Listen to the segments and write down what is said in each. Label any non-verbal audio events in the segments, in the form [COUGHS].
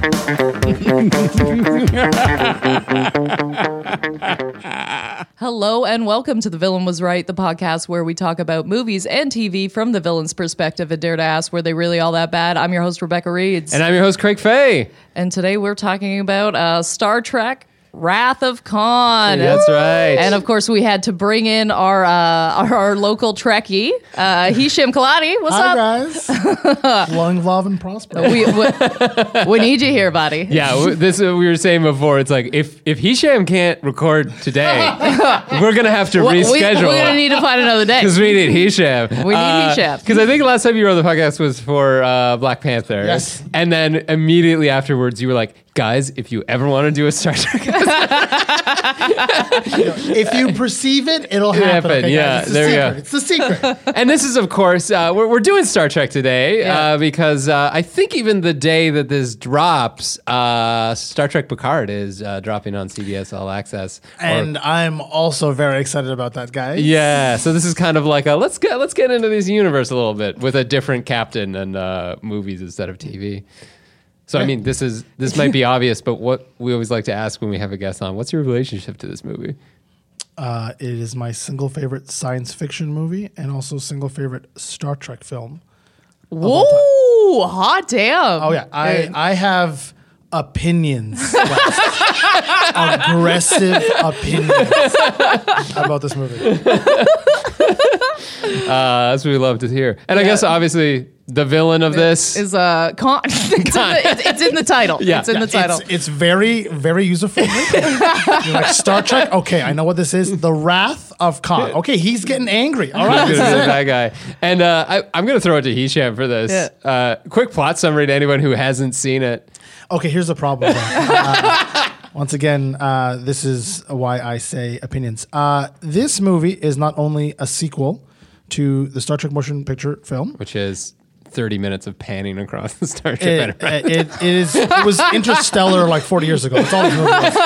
[LAUGHS] Hello and welcome to The Villain Was Right, the podcast where we talk about movies and TV from the villain's perspective and dare to ask, were they really all that bad? I'm your host, Rebecca Reeds. And I'm your host, Craig Fay. And today we're talking about uh, Star Trek Wrath of Khan. That's right. And of course, we had to bring in our uh, [LAUGHS] our, our local Trekkie, uh, Hisham Kelati. What's Hi up? guys. [LAUGHS] Long, love, and prosper. We, we, we need you here, buddy. Yeah, this is what we were saying before. It's like if if Hisham can't record today, [LAUGHS] we're gonna have to We- We, are gonna need to find another day. because we need Hisham. We need Hisham. Because I think last time you were on the podcast was for uh, Black Panther. Yes. And then immediately afterwards, you were like, guys, if you ever want to do a Star Trek, if you perceive it, it'll happen. happen, okay, yeah. There secret. go. It's the secret. and this is, of course, uh, we're, we're doing Star Trek today Yeah. uh, because uh, I think even the day that this drops, uh, Star Trek Picard is uh, dropping on CBS All Access. Or- and I'm also very excited about that, guys. yeah, so this is kind of like a let's get let's get into this universe a little bit with a different captain and uh, movies instead of TV. So I mean, this is this might be obvious, but what we always like to ask when we have a guest on, what's your relationship to this movie? Uh, it is my single favorite science fiction movie and also single favorite Star Trek film. Whoa, hot damn. Oh yeah, I I have opinions, [LAUGHS] aggressive opinions about this movie. [LAUGHS] Uh, that's what we love to hear. And I guess obviously the villain of this is uh con- [LAUGHS] it's, in the, it's, it's in the title. Yeah. It's in the title. It's, it's very, very user friendly. You're like Star Trek. Okay, I know what this is. The Wrath of Khan. Okay, he's getting angry. All right, He's this is be it. bad guy. And uh, I, I'm going to throw it to Hisham for this. Yeah. Uh, quick plot summary to anyone who hasn't seen it. Okay, here's the problem. [LAUGHS] Uh, once again, uh, this is why I say opinions. Uh, this movie is not only a sequel to the Star Trek motion picture film. which is 30 minutes of panning across the Starship It, Enterprise. it, it is. It was Interstellar like 40 years ago. That's all the movie was.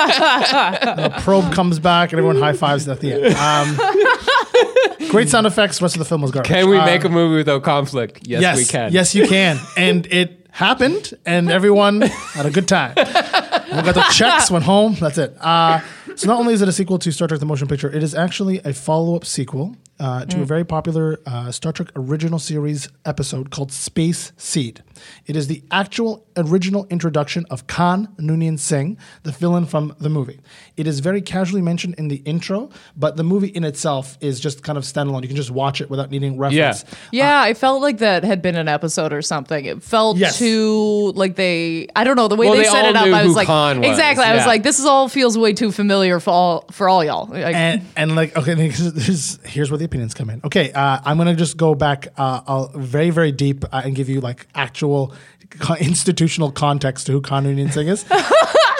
And a probe comes back and everyone high fives at the end. Um, great sound effects. Rest of the film was garbage. Can we Uh, make a movie without conflict? Yes, yes, we can. Yes, you can. And it happened, and everyone had a good time. We got the checks, went home. That's it. Uh, so not only is it a sequel to Star Trek: The Motion Picture, it is actually a follow-up sequel uh, to a very popular uh, Star Trek original series episode called Space Seed. It is the actual original introduction of Khan Noonien Singh, the villain from the movie. It is very casually mentioned in the intro, but the movie in itself is just kind of standalone. You can just watch it without needing reference. yeah, yeah. I felt like that had been an episode or something. It felt Yes. too like they I don't know, the way Well, they, they set it up, I was like Khan was, Exactly. I was yeah. like, this is all feels way too familiar for all for all y'all. Like, and and like okay [LAUGHS] here's, here's where the opinions come in. Okay uh, i'm gonna just go back uh, I'll very very deep uh, and give you like actual co- institutional context to who Khan Noonien Singh is. [LAUGHS]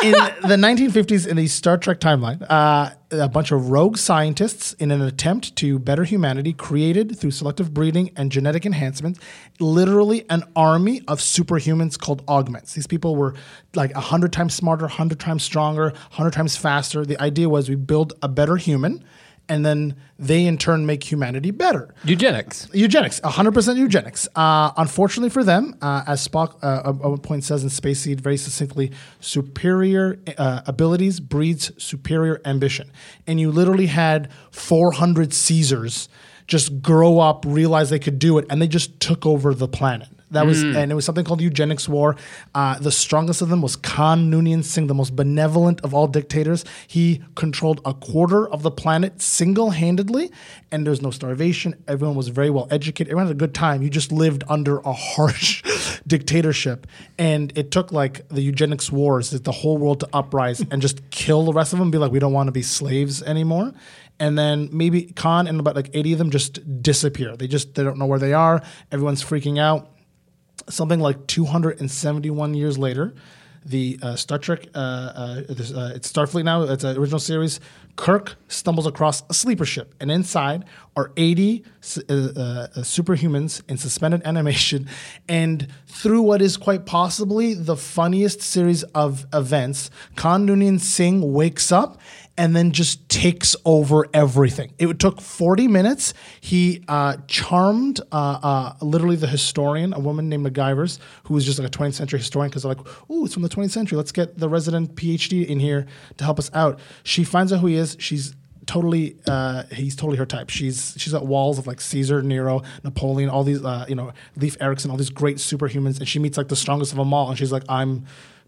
In the 1950s in the star trek timeline uh, a bunch of rogue scientists in an attempt to better humanity created through selective breeding and genetic enhancement literally an army of superhumans called augments. These people were like 100 times smarter 100 times stronger 100 times faster. The idea was we build a better human and then they in turn make humanity better Eugenics. Eugenics, 100% eugenics. Uh, unfortunately for them, uh, as Spock uh, at one point says in Space Seed very succinctly, superior uh, abilities breeds superior ambition. And you literally had 400 Caesars just grow up, realize they could do it, and they just took over the planet. That was, and it was something called the eugenics war. Uh, the strongest of them was Khan Noonien Singh, the most benevolent of all dictators. He controlled a quarter of the planet single handedly, and there was no starvation. Everyone was very well educated. Everyone had a good time. You just lived under a harsh [LAUGHS] dictatorship, and it took like the eugenics wars, the whole world to uprise and just kill the rest of them. Be like, we don't want to be slaves anymore and then maybe Khan and about like 80 of them just disappear. They just they don't know where they are. Everyone's freaking out. Something like 271 years later, the uh, Star Trek, uh, uh, this, uh, it's Starfleet now. It's an original series. Kirk stumbles across a sleeper ship, and inside are 80 uh, uh, superhumans in suspended [LAUGHS] animation. And through what is quite possibly the funniest series of events, Khan Noonien Singh wakes up and then just takes over everything. It took 40 minutes. He uh, charmed uh, uh, literally the historian, a woman named McGivers, who was just like a 20th century historian, because they're like, oh, it's from the 20th century. Let's get the resident PhD in here to help us out. She finds out who he is. She's totally uh, he's totally her type. She's she's got walls of like Caesar, Nero, Napoleon, all these uh, you know Leif Erikson, all these great superhumans, and she meets like the strongest of them all, and she's like, I'm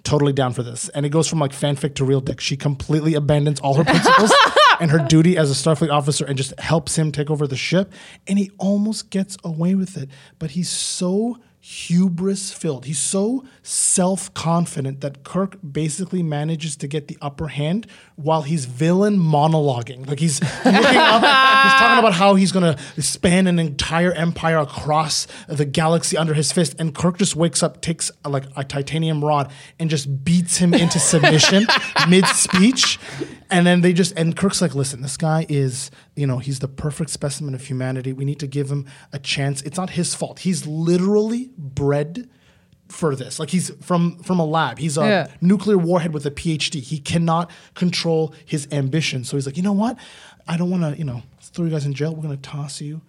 totally down for this. And it goes from like fanfic to real dick. She completely abandons all her principles [LAUGHS] and her duty as a Starfleet officer and just helps him take over the ship. And he almost gets away with it, but he's so hubris filled. He's so self confident that Kirk basically manages to get the upper hand while he's villain monologuing. Like he's looking up, he's talking about how he's gonna span an entire empire across the galaxy under his fist, and Kirk just wakes up, takes uh, like a titanium rod, and just beats him into submission [LAUGHS] mid speech. And then they just and Kirk's like, listen, this guy is, you know, he's the perfect specimen of humanity. We need to give him a chance. It's not his fault. He's literally bred for this. Like he's from from a lab. He's a Yeah. nuclear warhead with a PhD. He cannot control his ambition. So he's like, you know what? I don't want to, you know, throw you guys in jail. We're gonna toss you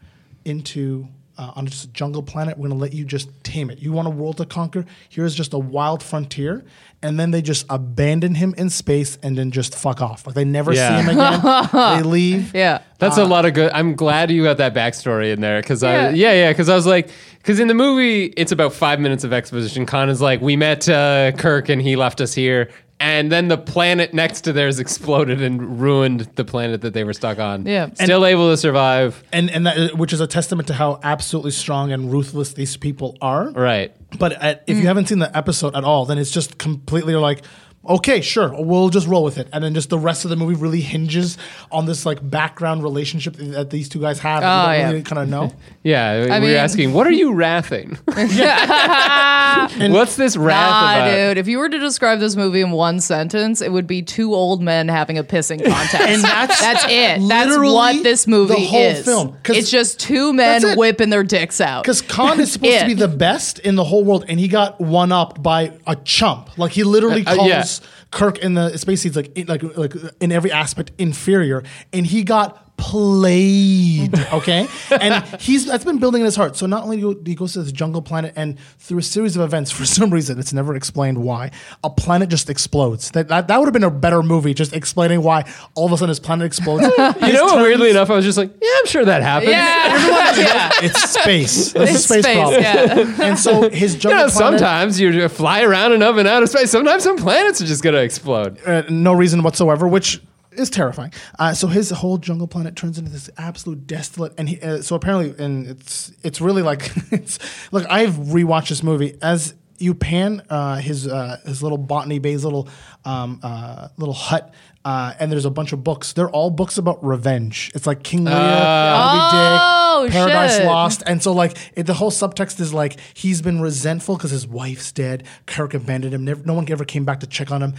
into uh, on just a jungle planet. We're gonna let you just tame it. You want a world to conquer? Here's just a wild frontier. And then they just abandon him in space and then just fuck off. Like they never Yeah. see him again. [LAUGHS] they leave. Yeah. That's a lot of good. I'm glad you got that backstory in there because Yeah. I yeah yeah because I was like because in the movie it's about five minutes of exposition. Khan is like we met uh, Kirk and he left us here, and then the planet next to theirs exploded and ruined the planet that they were stuck on. Yeah. still able to survive. And and that, which is a testament to how absolutely strong and ruthless these people are. Right. But at, if you haven't seen the episode at all, then it's just completely like, okay, sure, we'll just roll with it. And then just the rest of the movie really hinges on this like background relationship that these two guys have. that Oh, you yeah. don't really kind of know. [LAUGHS] Yeah, we I were mean- asking, what are you wrathing? [LAUGHS] What's this wrath Nah, about? dude. If you were to describe this movie in one sentence, it would be two old men having a pissing [LAUGHS] contest. And that's that's it. That's literally what this movie the whole is. film, 'cause It's just two men it. whipping their dicks out. Because Khan is supposed to be It. the best in the whole world, and he got one up by a chump. Like he literally Uh, uh, calls yeah. Kirk in the space seeds like in, like like in every aspect inferior, and he got played. [LAUGHS] Okay, and he's that's been building in his heart. So not only do he goes to this jungle planet, and through a series of events, [LAUGHS] for some reason it's never explained why, a planet just explodes. That that, that would have been a better movie, just explaining why all of a sudden his planet explodes. [LAUGHS] You know what? Weirdly enough, I was just like, yeah, I'm sure that happens. yeah, yeah. it's space. It's, a space, space, problem. yeah. And so his You jungle know, planet. sometimes you fly around enough in outer space. Sometimes some planets are just gonna explode. uh, no reason whatsoever, which is terrifying. Uh, so his whole jungle planet turns into this absolute desolate, and he, uh, so apparently, and it's it's really like [LAUGHS] it's look. I've rewatched this movie as you pan uh, his uh, his little botany bay's little um, uh, little hut. Uh, and there's a bunch of books. They're all books about revenge. It's like King Lear, Moby Oh, Dick, Paradise shit. Lost, and so like it, the whole subtext is like he's been resentful because his wife's dead. Kirk abandoned him. Never, no one ever came back to check on him.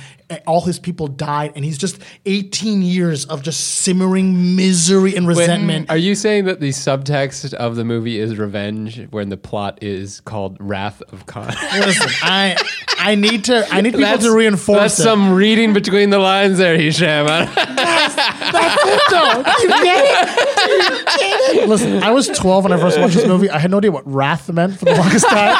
All his people died, and he's just 18 years of just simmering misery and resentment. Are you saying that the subtext of the movie is revenge, when the plot is called Wrath of Khan? [LAUGHS] Listen, I I need to I need people That's- to reinforce That's it. some reading between the lines there. He Jackie Chan. No, you get it? You get it? Listen, I was 12 when I first watched this movie. I had no idea what wrath meant for the longest time.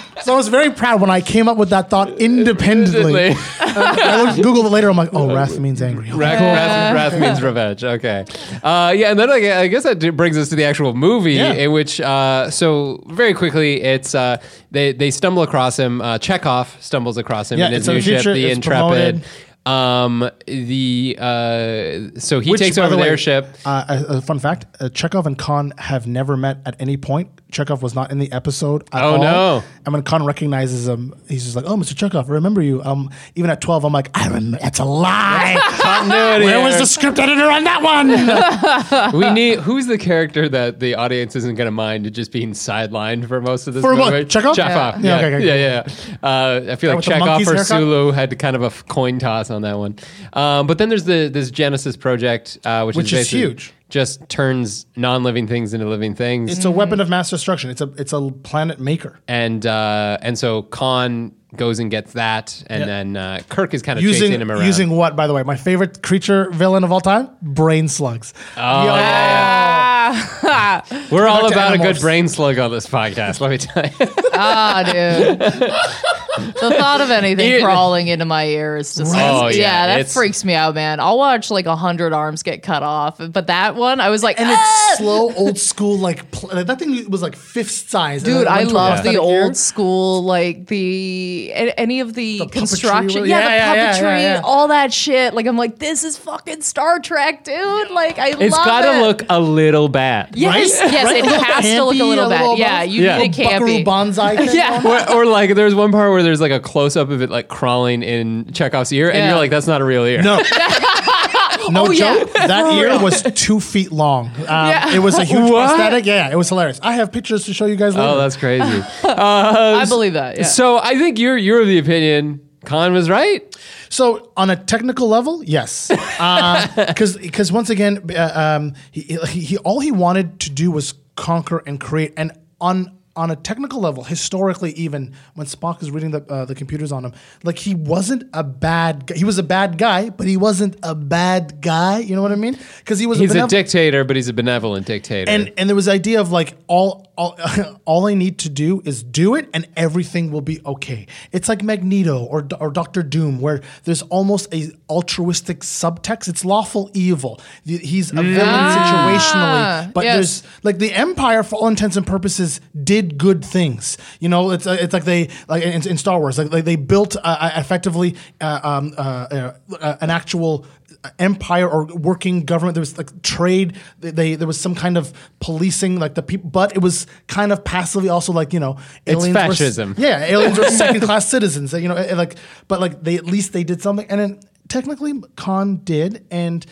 [LAUGHS] So I was very proud when I came up with that thought independently. I looked, Googled it later. I'm like, oh, wrath means angry. Okay, Wrath, cool. wrath, wrath means revenge. Okay. Uh, yeah, and then I, I guess that brings us to the actual movie, Yeah. in which, uh, so very quickly, it's uh, they they stumble across him. Uh, Chekov stumbles across him Yeah, in his it's new ship, the Intrepid. promoted. Um, the uh, so he Which, takes over the way, their ship. Uh, a, a fun fact: uh, Chekov and Khan have never met at any point. Chekov was not in the episode at Oh, all. no. And when Khan recognizes him, he's just like, "Oh, Mr. Chekov, I remember you." Um, even at twelve, I'm like, "I remember." That's a lie. [LAUGHS] Continuity Where was the script editor on that one? [LAUGHS] we need who's the character that the audience isn't going to mind just being sidelined for most of this For movie? what? Chekov? Chekov. Yeah. Yeah, Yeah, okay, okay, yeah, yeah. yeah. Uh, I feel like with the Chekov or haircut? Sulu had kind of a f- coin toss on that one. Um, but then there's the this Genesis project, uh, which, Which is, is huge. Just turns non-living things into living things, it's a weapon of mass destruction. It's a it's a planet maker. and uh, and so Khan goes and gets that, and Yeah. then uh, Kirk is kind of Using chasing him around. using what? By the way, my favorite creature villain of all time: brain slugs. oh, yeah, yeah. [LAUGHS] We're all Back to about a good Animorphs. brain slug on this podcast. Let me tell you. [LAUGHS] Ah, dude. the thought of anything Ear- crawling into my ear is just Oh, yeah, yeah, that it's- freaks me out, man. I'll watch like a hundred arms get cut off, but that one, I was like, and "Ah!" it's slow, old school. Like pl- that thing was like fifth size. Dude, And I it went to love prosthetic the ear. old school, like the a- any of the, The puppetry, construction, yeah, yeah, the yeah, yeah, puppetry, yeah, yeah. all that shit. Like I'm like, this is fucking Star Trek, dude. Like I It's love got to it. look a little bad. Yes, Right? yes, [LAUGHS] Right? it A little has to look a campy, little a bad. little yeah, buzz. you Yeah. need a Buckaroo campy. Banzai. [LAUGHS] Thing Yeah. or, or like there's one part where there's like a close up of it like crawling in Chekov's ear, and Yeah. you're like, that's not a real ear. No. [LAUGHS] No Oh, yeah. joke. That ear was two feet long. Um, Yeah. It was a huge What? prosthetic. Yeah, it was hilarious. I have pictures to show you guys later. Oh, that's crazy. I believe that. Yeah. So I think you're you're of the opinion Khan was right. So on a technical level, yes, [LAUGHS] because because once again, uh, um, he, he, he all he wanted to do was conquer and create, and on on a technical level, historically, even when Spock is reading the uh, the computers on him, like he wasn't a bad guy. He was a bad guy, but he wasn't a bad guy. You know what I mean? Because he was He's a benev- dictator, but he's a benevolent dictator. and and there was the idea of like all all [LAUGHS] all I need to do is do it and everything will be okay. It's like Magneto or or Doctor Doom where there's almost a altruistic subtext. It's lawful evil. He's a villain situationally, but yes. there's like the Empire for all intents and purposes did good things. You know, it's it's like they like in, in Star Wars like, like they built uh, effectively uh, um, uh, uh, an actual empire or working government. There was like trade. They, they there was some kind of policing, like the people, but it was kind of passively also like you know It's aliens were fascism. yeah, aliens were [LAUGHS] second class citizens. You know, eh, like but like they at least they did something, and then technically Khan did, and.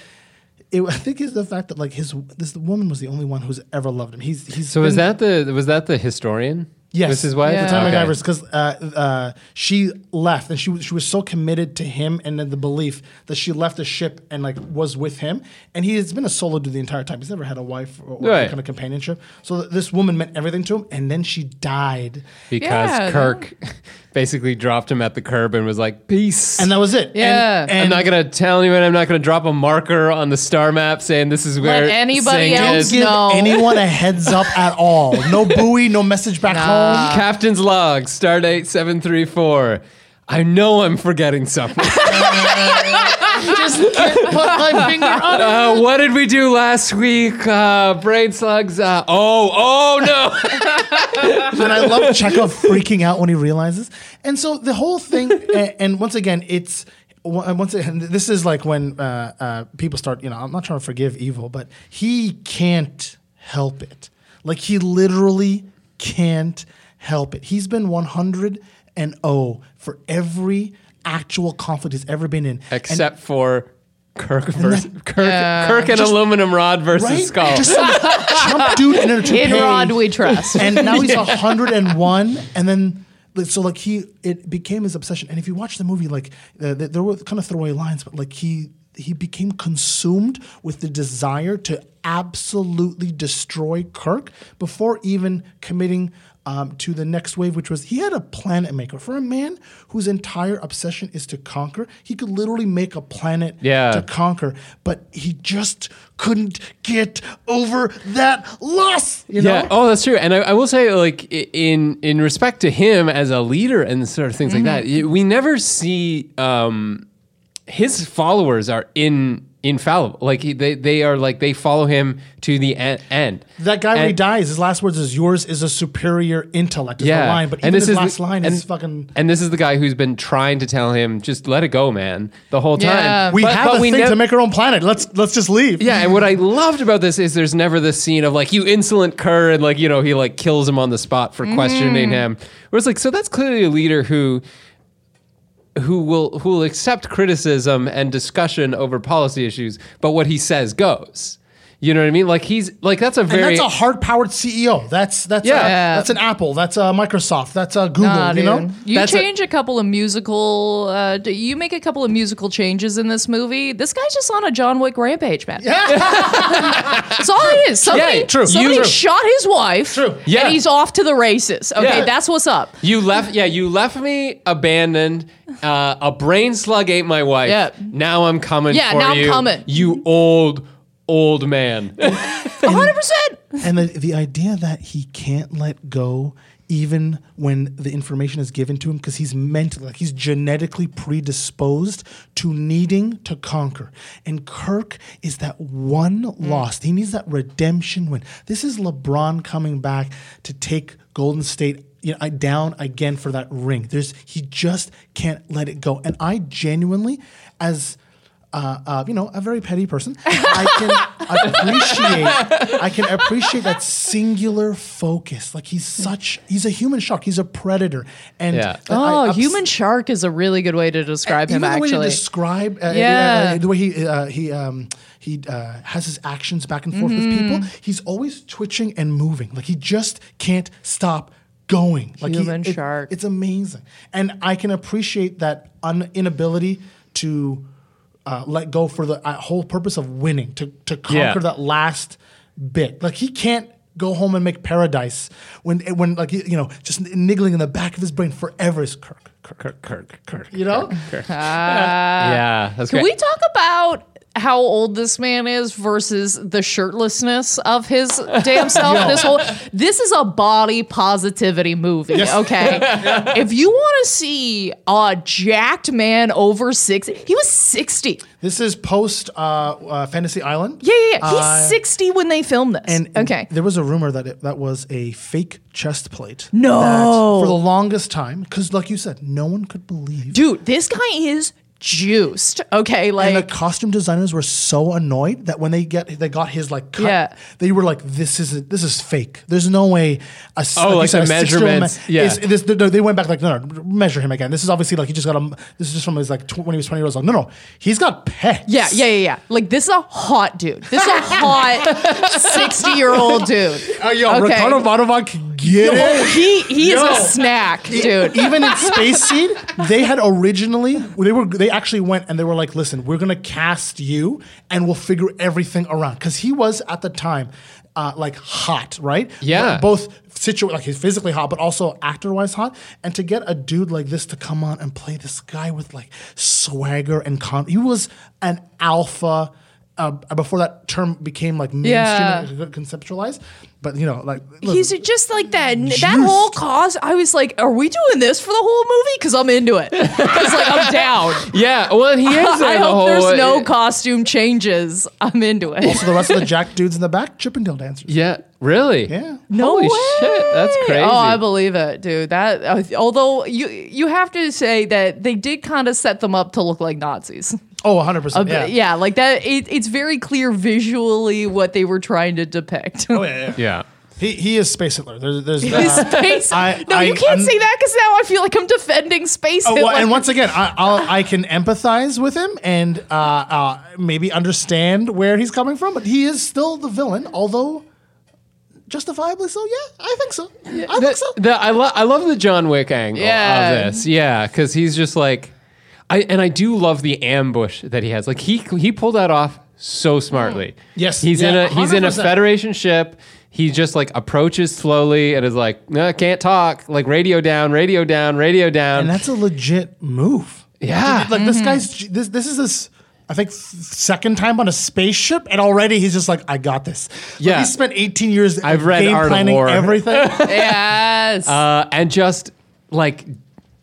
It, I think is the fact that like his this woman was the only one who's ever loved him. He's he's so was been- that the was that the historian? Yes, was his wife. Yeah. The time Okay. McGivers because uh, uh, she left and she was she was so committed to him and then the belief that she left the ship and like was with him and he has been a solo dude the entire time. He's never had a wife or, or Right. any kind of companionship. So th- this woman meant everything to him and then she died because Yeah, Kirk basically dropped him at the curb and was like, "Peace." and that was it. Yeah. and, and I'm not gonna tell anyone. I'm not gonna drop a marker on the star map saying this is where anybody Sing else is. give No. anyone a heads up at all. No [LAUGHS] buoy, no message back home. Captain's log, stardate seven three four. I know I'm forgetting something. [LAUGHS] [LAUGHS] Just can't put my finger on it. uh, what did we do last week? Uh, brain slugs. Uh, oh, oh no. [LAUGHS] and I love Chekov freaking out when he realizes. And so the whole thing, and, and once again, it's once again, this is like when uh, uh, people start. You know, I'm not trying to forgive evil, but he can't help it. Like he literally can't help it. He's been 100 and 0 for every actual conflict he's ever been in, And- Except for Kirk versus Kirk, Yeah. Kirk and Just- aluminum rod versus right? skull. Just some chump dude in a toupee. [LAUGHS] In Rod we trust. and now he's [LAUGHS] 101 and then so like he it became his obsession and if you watch the movie like uh, there were kind of throwaway lines but like he he became consumed with the desire to absolutely destroy Kirk before even committing um, to the next wave, which was he had a planet maker. For a man whose entire obsession is to conquer, he could literally make a planet Yeah. to conquer, but he just couldn't get over that loss. You know? Yeah. Oh, that's true. And I, I will say, like in in respect to him as a leader and sort of things like that, Mm-hmm. we never see um, his followers are in infallible. Like he, they they are like they follow him to the en- end. That guy when he dies, his last words is "Yours is a superior intellect." Is Yeah, the line, but even and this his is last the- line and, is fucking. And this is the guy who's been trying to tell him just let it go, man, the whole time. Yeah. We But- have but a we thing nev- to make our own planet. Let's let's just leave. Yeah, and what I loved about this is there's never this scene of like you insolent cur and like you know he like kills him on the spot for mm-hmm. questioning him. Where it's like so that's clearly a leader who who will who will accept criticism and discussion over policy issues, but what he says goes. You know what I mean? Like he's like that's a And very that's a hard-powered CEO. That's that's Yeah. a, that's an Apple. That's a Microsoft. That's a Google. Nah, you dude. know. You That's change a, couple of musical. Uh, you make a couple of musical changes in this movie. This guy's just on a John Wick rampage, man. [LAUGHS] That's all it is. Somebody, Yeah, true. somebody You- shot his wife. True. Yeah. And he's off to the races. Okay, Yeah. that's what's up. You left, yeah. You left me abandoned. Uh, a brain slug ate my wife. Yeah. Now I'm coming. Yeah, for now I'm coming. You old, old man. [LAUGHS] hundred percent. And the the idea that he can't let go even when the information is given to him because he's mentally like he's genetically predisposed to needing to conquer and kirk is that one mm. lost. he needs that redemption win this is lebron coming back to take golden state you know, down again for that ring there's he just can't let it go and i genuinely as uh, uh, you know, a very petty person. I can [LAUGHS] appreciate. I can appreciate that singular focus. Like he's such. He's a human shark. He's a predator. And Yeah. I- I Oh, ups- human shark is a really good way to describe him. even the way Actually, to describe, uh, Yeah. uh, the way he uh, he um, he uh, has his actions back and forth with Mm-hmm. people. He's always twitching and moving. Like he just can't stop going. Like he- Human it- shark. It's amazing, and I can appreciate that un- inability to uh, let go for the uh, whole purpose of winning to to conquer Yeah. that last bit. Like he can't go home and make paradise when when like you know just niggling in the back of his brain forever is Kirk. Kirk, Kirk, Kirk, Kirk. You know, yeah, that's Can great. we talk about how old this man is versus the shirtlessness of his damn self? [LAUGHS] This whole this is a body positivity movie. Okay, [LAUGHS] if you want to see a jacked man over six, he was sixty. This is post uh, uh, Fantasy Island. Yeah, yeah, yeah. He's Uh, sixty when they filmed this. And okay, there was a rumor that it, that was a fake chest plate. No. for the longest time, because like you said, no one could believe. dude, this guy is juiced. Okay, like and the costume designers were so annoyed that when they get they got his like cut, Yeah. they were like, "This is this is fake. There's no way." A, s- Oh, you like said, a 60-year-old measurements, man yeah. is- this- they went back like, "No, no, measure him again. This is obviously like he just got a. This is just from his like tw- when he was 20 years old. No, no, he's got pecs. Yeah, yeah, yeah, yeah. Like this is a hot dude. This is a hot [LAUGHS] sixty-year-old dude. Uh, yo, Okay. Ricardo Montalban can get Oh, it. he he is a snack, dude. Even in Space Seed, they had originally they were they actually went and they were like, "Listen, we're gonna cast you, and we'll figure everything around." Because he was at the time. Uh, like hot, right? Yeah. Both situ like he's physically hot, but also actor wise hot. And to get a dude like this to come on and play this guy with like swagger and con, he was an alpha. Uh, before that term became like mainstream, Yeah. conceptualized. But you know, like He's just like that. That whole cause. I was like, "Are we doing this for the whole movie?" Because I'm into it. Because like I'm down. [LAUGHS] yeah, well, he is. [LAUGHS] I in the hope whole- there's no costume changes. I'm into it. also the rest of the [LAUGHS] Jack dudes in the back, Chippendale dancers. Yeah, really. Yeah. No Holy way. shit, that's crazy. Oh, I believe it, dude. That uh, although you you have to say that they did kind of set them up to look like Nazis. Oh, 100%. A yeah. bit- yeah, like that. It, it's very clear visually what they were trying to depict. Oh, yeah, yeah. yeah. He, he is Space Hitler. There's, there's His uh, space. I- no, I- you can't I'm- say that because now I feel like I'm defending space. Oh, well, Hitler. and once again, I, I'll, I can empathize with him and uh, uh, maybe understand where he's coming from, but he is still the villain, although justifiably so. Yeah, I think so. I The- think so. the- I, lo- I love the John Wick angle Yeah. of this. Yeah, because he's just like, I and I do love the ambush that he has. Like he he pulled that off so smartly. Yes. he's in Yeah, a he's in a 100%. Federation ship. he just like approaches slowly and is like, no, can't talk. Like radio down, radio down, radio down. and that's a legit move. yeah. Like this guy's this this is this I think th- second time on a spaceship, and already he's just like, I got this. Like, Yeah. he spent 18 years. I've read game Art of planning War. everything. [LAUGHS] [LAUGHS] yes. uh, and just like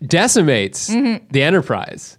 decimates Mm-hmm. the Enterprise.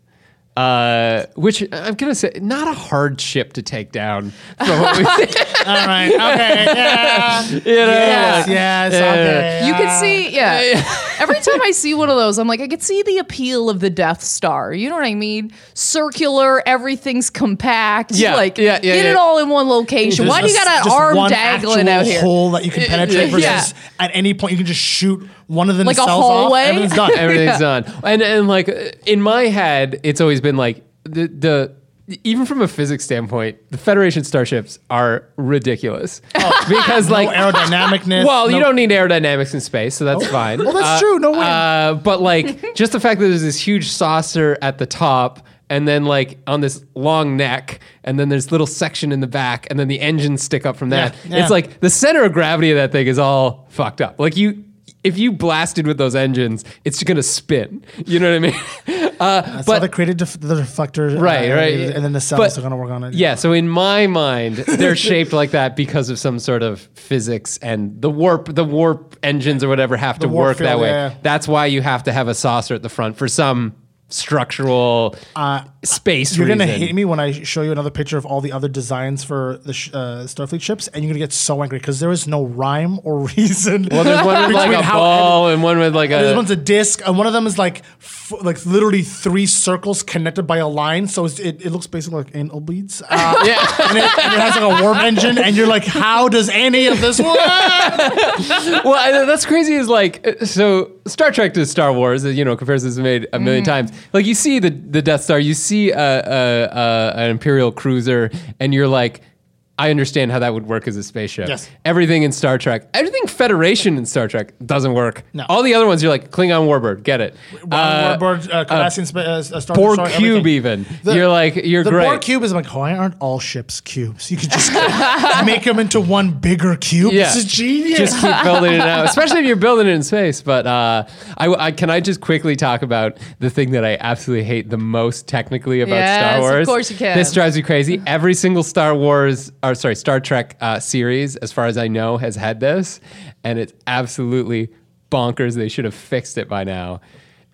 Uh, which I'm gonna say, not a hard ship to take down. From what we [LAUGHS] All right, okay, yeah, [LAUGHS] you know, yes, like- yes, okay. you yeah. can see, yeah. Every time I see one of those, I'm like, I could see the appeal of the Death Star. You know what I mean? Circular, everything's compact. Yeah, like yeah, yeah, get it all in one location. Why do you got an arm one dangling actual out here? hole that you can penetrate [LAUGHS] versus Yeah. at any point you can just shoot one of the Like a nacelles hallway? off. Everything's done. [LAUGHS] everything's done. And and like in my head, it's always been like the the even from a physics standpoint, the Federation starships are ridiculous [LAUGHS] because like no aerodynamicness. Well, you don't need aerodynamics in space, so that's fine. Well, that's Uh, true. No way. Uh, but like, [LAUGHS] just the fact that there's this huge saucer at the top, and then like on this long neck, and then there's little section in the back, and then the engines stick up from that. Yeah, yeah. It's like the center of gravity of that thing is all fucked up. Like you. If you blasted with those engines, it's just gonna spin. You know what I mean? [LAUGHS] Uh, That's but how they created def- the deflector, uh, right, right, And then the cells But- are going to work on it. Yeah, so in my mind, they're shaped like that because of some sort of physics, and the warp, the warp engines or whatever have to warp work that way. yeah. That's why you have to have a saucer at the front for some structural space. Uh, You're gonna hate me when I show you another picture of all the other designs for the sh- uh, Starfleet ships, and you're gonna get so angry because there is no rhyme or [LAUGHS] reason. Well, there's one with like a how- ball and one with like There's a. one's a disc, and one of them is like, f- like literally three circles connected by a line. So it's, it, it looks basically like anal beads. Uh, [LAUGHS] Yeah. and, it, and it has like a warp engine, and you're like, how does any of this work? [LAUGHS] well, I- that's crazy. Is like uh, so Star Trek to Star Wars. uh, You know, comparisons made a 1000000 times. Like you see the the Death Star, you see a, a, a, an Imperial cruiser, and you're like. I understand how that would work as a spaceship. Yes. Everything in Star Trek, everything Federation in Star Trek doesn't work. No. All the other ones, you're like Klingon Warbird, get it. Uh, Warbird, uh, Cardassian spa- uh, Star Borg Destroyer, Cube, everything. even. The- you're like, you're the great. Borg cube is like, why aren't all ships cubes? You could just [LAUGHS] make them into one bigger cube. Yeah. This is genius. Just keep building it out, especially if you're building it in space. But uh, I, I- can I just quickly talk about the thing that I absolutely hate the most technically about Yes, Star of Wars? course you can. This drives me crazy. Every single Star Wars, or sorry, Star Trek uh, series, as far as I know, has had this, and it's absolutely bonkers. They should have fixed it by now.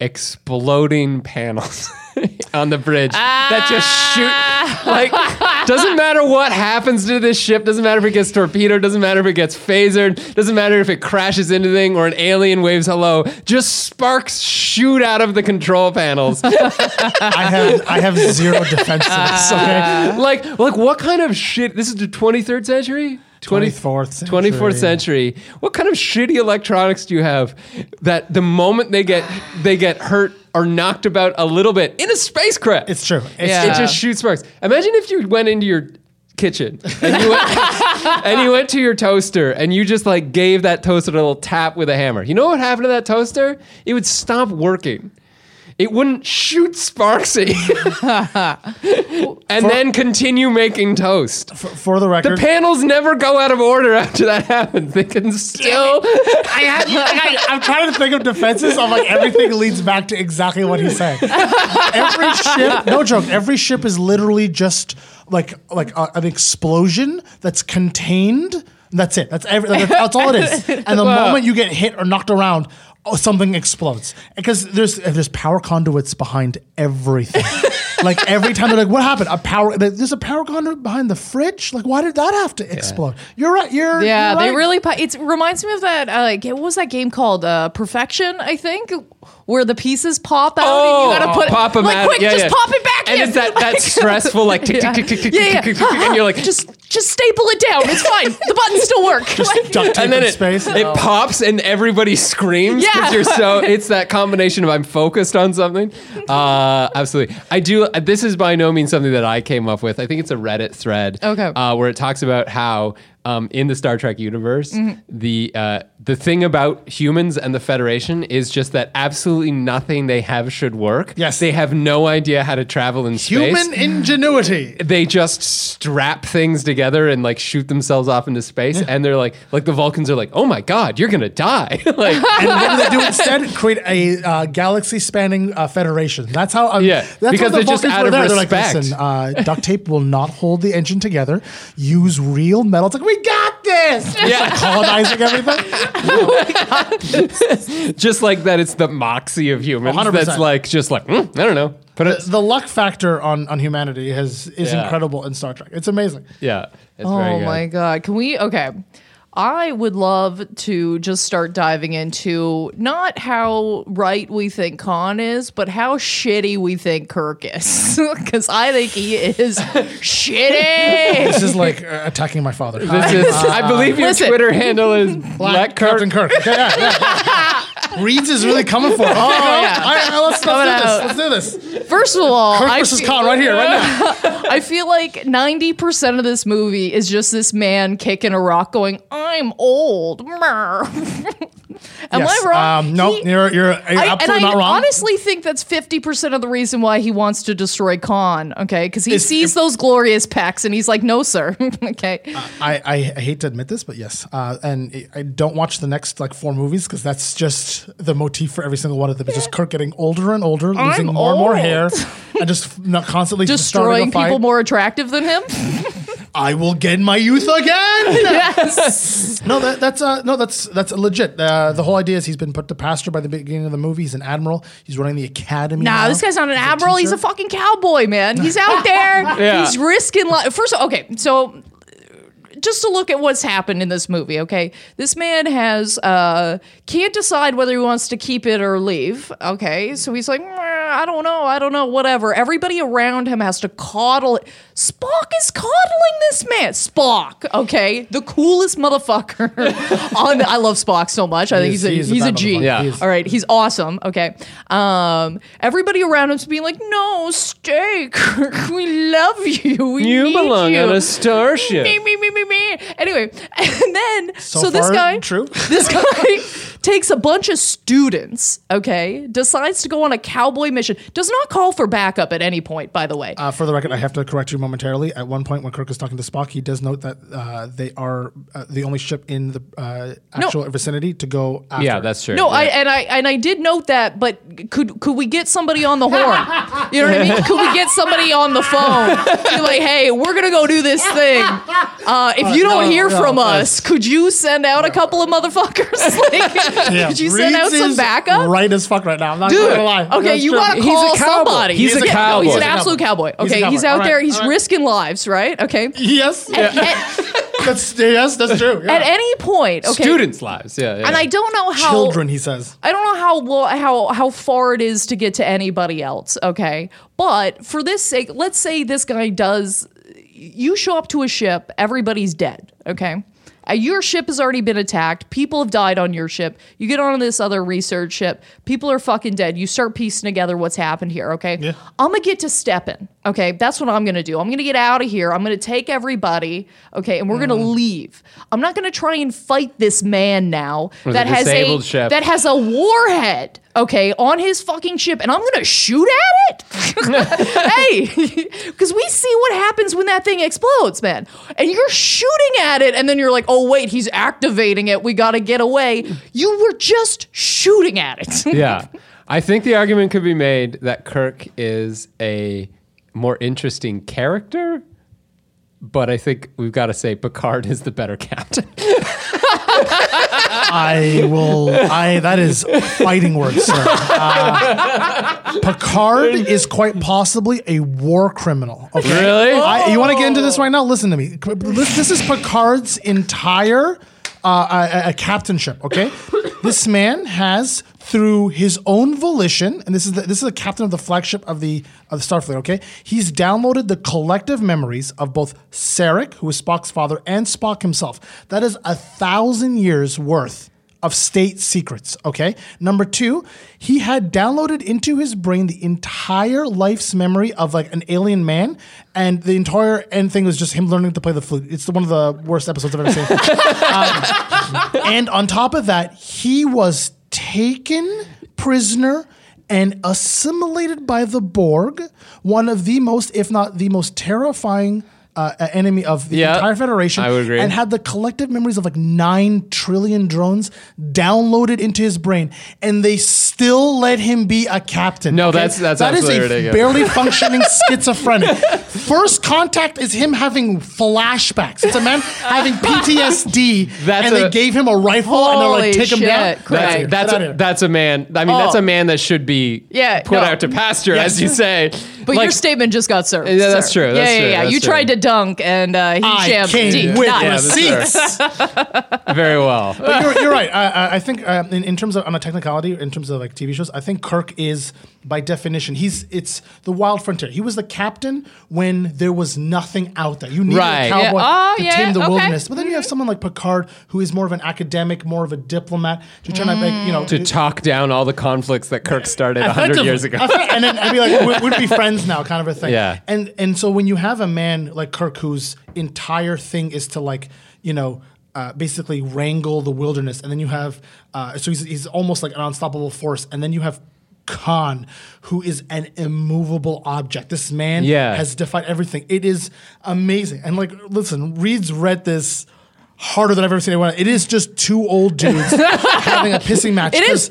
Exploding panels [LAUGHS] [LAUGHS] on the bridge that just shoot ah. like doesn't matter what happens to this ship doesn't matter if it gets torpedoed doesn't matter if it gets phasered doesn't matter if it crashes into thing or an alien waves hello just sparks shoot out of the control panels [LAUGHS] I have I have zero defenses. to. [LAUGHS] Okay, like like what kind of shit this is the 23rd century 20 24th century. 24th century what kind of shitty electronics do you have that the moment they get they get hurt or knocked about a little bit in a spacecraft it's true. It's Yeah. it just shoots sparks. Imagine if you went into your kitchen and you went, [LAUGHS] and you went to your toaster and you just like gave that toaster a little tap with a hammer. You know what happened to that toaster? It would stop working. It wouldn't shoot sparks at [LAUGHS] you. and then continue making toast. For, for the record, The panels never go out of order after that happens. They can still. I had, I, I'm trying to think of defenses of like everything leads back to exactly what he's saying. Every ship, no joke, every ship is literally just like like a, an explosion that's contained. That's it. That's every. That's, that's all it is. And the moment you get hit or knocked around, oh, something explodes because there's there's power conduits behind everything. [LAUGHS] like every time they're like, "What happened? A power? There's a power conduit behind the fridge. Like, why did that have to explode?" You're right. You're Yeah, you're they really. pu- It reminds me of that. Uh, like, what was that game called? Uh, Perfection, I think, where the pieces pop out and you gotta put pop 'em like out. quick, Yeah, just yeah. pop it back And in. it's that that [LAUGHS] stressful like [LAUGHS] tick tick tick tick tick yeah, tick yeah. tick tick, and you're like just just staple it down. It's fine. The buttons still work. Like- duct tape and then in it, space. it pops and everybody screams because Yeah. you're so it's that combination of I'm focused on something. [LAUGHS] Uh, absolutely, I do. This is by no means something that I came up with. I think it's a Reddit thread. Okay. uh, where it talks about how um, in the Star Trek universe, Mm-hmm. the uh, the thing about humans and the Federation is just that absolutely nothing they have should work. Yes. they have no idea how to travel in Human space. Human ingenuity. they just strap things together and like shoot themselves off into space, and they're like, like the Vulcans are like, "Oh my god, you're gonna die!" [LAUGHS] like, And what do they do instead? Create a uh, galaxy-spanning uh, federation. That's how. Um, Yeah, that's because the they're just out of there. They're like, respect. listen, uh, duct tape will not hold the engine together. Use real metal. It's like we got this. It's [LAUGHS] Yeah. like colonizing everything. [LAUGHS] just like that, it's the moxie of humans. 100%. That's like just like mm, I don't know, but The, the luck factor on on humanity has is Yeah. incredible in Star Trek. It's amazing. yeah, it's very Oh good. my god. Can we okay. I would love to just start diving into not how right we think Khan is, but how shitty we think Kirk is. [LAUGHS] Because I think he is [LAUGHS] shitty. This is like uh, attacking my father. This is, I believe your Listen. Twitter handle is [LAUGHS] Black Kirk. Captain Kirk. Okay, yeah, yeah, yeah. Reeds is really coming for it. Oh yeah. All right, let's, let's do this. Let's do this. First of all, Kirk I versus Khan right here, right now. [LAUGHS] I feel like 90% of this movie is just this man kicking a rock going, I'm old. [LAUGHS] Am yes. I wrong? Um, no, He- you're, you're, you're I, and absolutely I not wrong. honestly think that's 50% of the reason why he wants to destroy Khan, okay? Because he Is- sees if- those glorious pecs and he's like, no, sir. [LAUGHS] okay. I, I hate to admit this, but yes. Uh, and I- I don't watch the next like four movies because that's just the motif for every single one of them. It's just Kirk getting older and older, losing I'm more and more hair, and just not constantly Destroying starting a fight. people more attractive than him? [LAUGHS] I will get my youth again. [LAUGHS] yes. no, that, that's uh, no, that's that's legit. Uh, the whole idea is he's been put to pasture by the beginning of the movie. He's an admiral. He's running the academy. Nah, now. this guy's not an He's admiral. He's a fucking cowboy, man. He's out [LAUGHS] there. Yeah. He's risking life. First, of all, okay, so just to look at what's happened in this movie, okay? This man has uh can't decide whether he wants to keep it or leave. Okay, so he's like, I don't know, I don't know, whatever. Everybody around him has to coddle it. Spock is coddling this man. Spock, okay, the coolest motherfucker. [LAUGHS] on I love Spock so much. I think he's a he's a G. motherfucker. Yeah. All right, he's awesome. Okay. Um, everybody around him's being like, "No, stay, Kirk. [LAUGHS] We love you. We You belong you. on a starship. Me, me, me, me. Anyway, [LAUGHS] and then so, So this guy, true. this guy [LAUGHS] takes a bunch of students. Okay, decides to go on a cowboy mission. Does not call for backup at any point. By the way, Uh, for the record, I have to correct you momentarily. At one point, when Kirk is talking to Spock, he does note that uh, they are uh, the only ship in the uh, actual vicinity to go. After. Yeah, that's true. No, yeah. I and I and I did note that, but could could we get somebody on the horn? [LAUGHS] You know what I mean? Could we get somebody on the phone? Be like, hey, we're gonna go do this thing. Uh, if you don't no, hear no, from that's- us, could you send out a couple of motherfuckers? [LAUGHS] like, Yeah, could you send out Reeds some is backup? Right as fuck right now. I'm not Dude, gonna lie. okay, That's you true. gotta He's a call cowboy. somebody. He's a Yeah, no, cowboy. he's an He's a absolute cowboy. He's a Okay, cowboy. he's out All right, there. He's all right. risking lives, right? Okay. Yes, At, yeah. at- [LAUGHS] that's yes, that's true. yeah. at any point, okay. students' lives. Yeah, yeah. And I don't know how Children, he says. I don't know how lo- how how far it is to get to anybody else, okay? But for this sake, let's say this guy does you show up to a ship, everybody's dead, okay? Uh, your ship has already been attacked. People have died on your ship. You get on this other research ship. People are fucking dead. You start piecing together what's happened here, okay? Yeah. I'm gonna get to stepping, okay? That's what I'm gonna do. I'm gonna get out of here. I'm gonna take everybody, okay, and we're gonna Mm. leave. I'm not gonna try and fight this man now With that a has a ship. that has a warhead, okay, on his fucking ship, and I'm gonna shoot at it. [LAUGHS] hey, [LAUGHS] because we see what happens when that thing explodes, man. And you're shooting at it, and then you're like, oh Oh, wait, he's activating it. We gotta get away. You were just shooting at it. [LAUGHS] yeah. I think the argument could be made that Kirk is a more interesting character, but I think we've got to say Picard is the better captain. [LAUGHS] I will. I that is fighting words, sir. Uh, Picard is quite possibly a war criminal. Okay, Really? I, you want to get into this right now? Listen to me. This, this is Picard's entire uh, a, a captainship. Okay, [COUGHS] this man has through his own volition, and this is the, this is the captain of the flagship of the of the Starfleet. Okay, he's downloaded the collective memories of both Sarek, who is Spock's father, and Spock himself. That is a thousand years worth of state secrets. Okay. Number two, he had downloaded into his brain the entire life's memory of like an alien man, and the entire end thing was just him learning to play the flute. It's one of the worst episodes I've ever seen. [LAUGHS] Um, and on top of that, he was taken prisoner and assimilated by the Borg, one of the most, if not the most terrifying. Uh, enemy of the Yeah, entire Federation, I would agree. and had the collective memories of like nine trillion drones downloaded into his brain, and they still let him be a captain. No, that's- that's that is a ridiculous. barely [LAUGHS] functioning schizophrenic. First contact is him having flashbacks. It's a man having PTSD, [LAUGHS] That's and a- they gave him a rifle and they're like, take him down. shit, Get out of Craig. here. That's Get out of a, that's a man. I mean, that's Oh. a man that should be Yeah, put no. out to pasture, Yes. as you say. But Like, your statement just got served. Yeah, that's sir. true, that's yeah, true, yeah, yeah. You true. tried to dunk, and uh, he I jammed came deep. with Not- Yeah, receipts. [LAUGHS] very well. But you're, you're right. I, I- I think uh, in, in terms of on a technicality, in terms of like TV shows, I think Kirk is by definition he's it's the wild frontier. He was the captain when there was nothing out there. You needed Right. a Yeah. cowboy Oh, to yeah, tame the okay. wilderness. But then you have someone like Picard who is more of an academic, more of a diplomat. To trying to make you know to talk down all the conflicts that Kirk started a hundred years ago. And then I'd be like, we- we'd be [LAUGHS] friends now, kind of a thing. Yeah. And and so when you have a man like Kirk whose entire thing is to like, you know, uh, basically wrangle the wilderness, and then you have, uh, so he's, he's almost like an unstoppable force, and then you have Khan, who is an immovable object. This man Yeah. has defied everything. It is amazing. And like, listen, Reed's read this harder than I've ever seen anyone. It is just two old dudes [LAUGHS] having a pissing match. It is.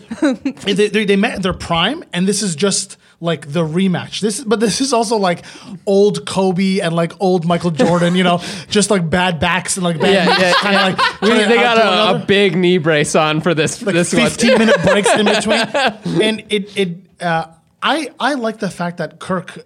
they, they, they met their prime, and this is just like the rematch. This, but this is also like old Kobe and like old Michael Jordan. You know, [LAUGHS] just like bad backs and like bad Yeah, knees, yeah, kind of like We- they got a, a big knee brace on for this like this one. 15 minute [LAUGHS] breaks in between, and it it uh, I I like the fact that Kirk.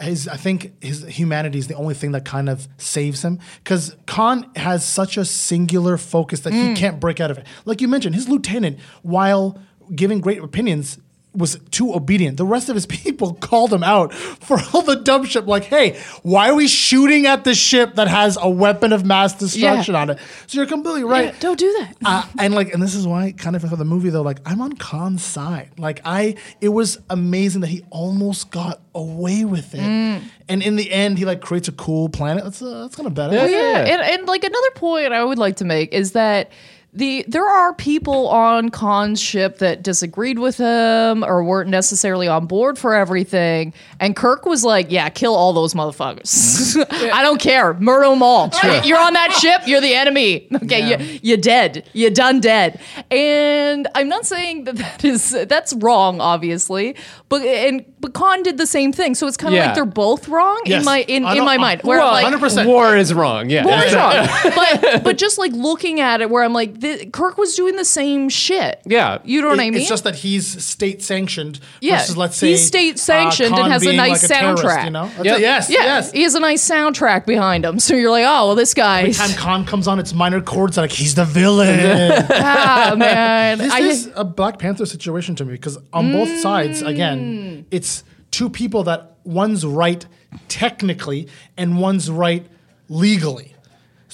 His, I think his humanity is the only thing that kind of saves him because Khan has such a singular focus that he can't break out of it. Like you mentioned, his lieutenant, while giving great opinions, was too obedient. The rest of his [LAUGHS] people called him out for all the dumb shit. Like, hey, why are we shooting at the ship that has a weapon of mass destruction Yeah. on it? So you're completely right. Yeah, don't do that. Uh, and like, and this is why, kind of for the movie though, like I'm on Khan's side. Like I, it was amazing that he almost got away with it, Mm. and in the end, he like creates a cool planet. That's uh, that's kind of better. Yeah. Yeah, and, and like another point I would like to make is that the there are people on Khan's ship that disagreed with him or weren't necessarily on board for everything, and Kirk was like, "Yeah, kill all those motherfuckers. [LAUGHS] I don't care, murder them all. [LAUGHS] You're on that ship, you're the enemy. [LAUGHS] Okay, Yeah. you, you're dead. You're done dead." And I'm not saying that that is that's wrong, obviously, but and but Khan did the same thing, so it's kind of Yeah. like they're both wrong Yes. in my in, in my mind. Where well, like 100%. War is wrong. Yeah. War is wrong. but but just like looking at it, where I'm like, th- Kirk was doing the same shit. Yeah. you know what I It- mean? It's just that he's state sanctioned. Yeah, versus let's say he's state sanctioned uh, and has a nice like terrorist, soundtrack. you know, That's Yep. it. yes, yeah, yes. he has a nice soundtrack behind him. So you're like, oh well, this guy. Every time Khan comes on, it's minor chords like he's the villain. [LAUGHS] [LAUGHS] ah man, This I, is a Black Panther situation to me because on both sides, Mm. again, it's two people that one's right technically and one's right legally.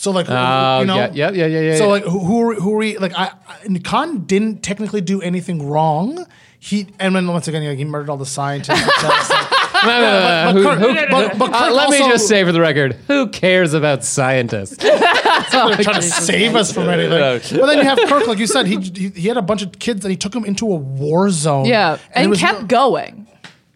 So like, who- Oh, you know, yeah, yeah, yeah, yeah, yeah, So yeah. like, who who are, who are we, like? I, I Khan didn't technically do anything wrong. He and then once again, like, he murdered all the scientists. uh, let me just say for the record, who cares about scientists? [LAUGHS] they're trying to save us from anything. Well, then you have Kirk, like you said, he, he he had a bunch of kids and he took them into a war zone. yeah, it and kept no- going.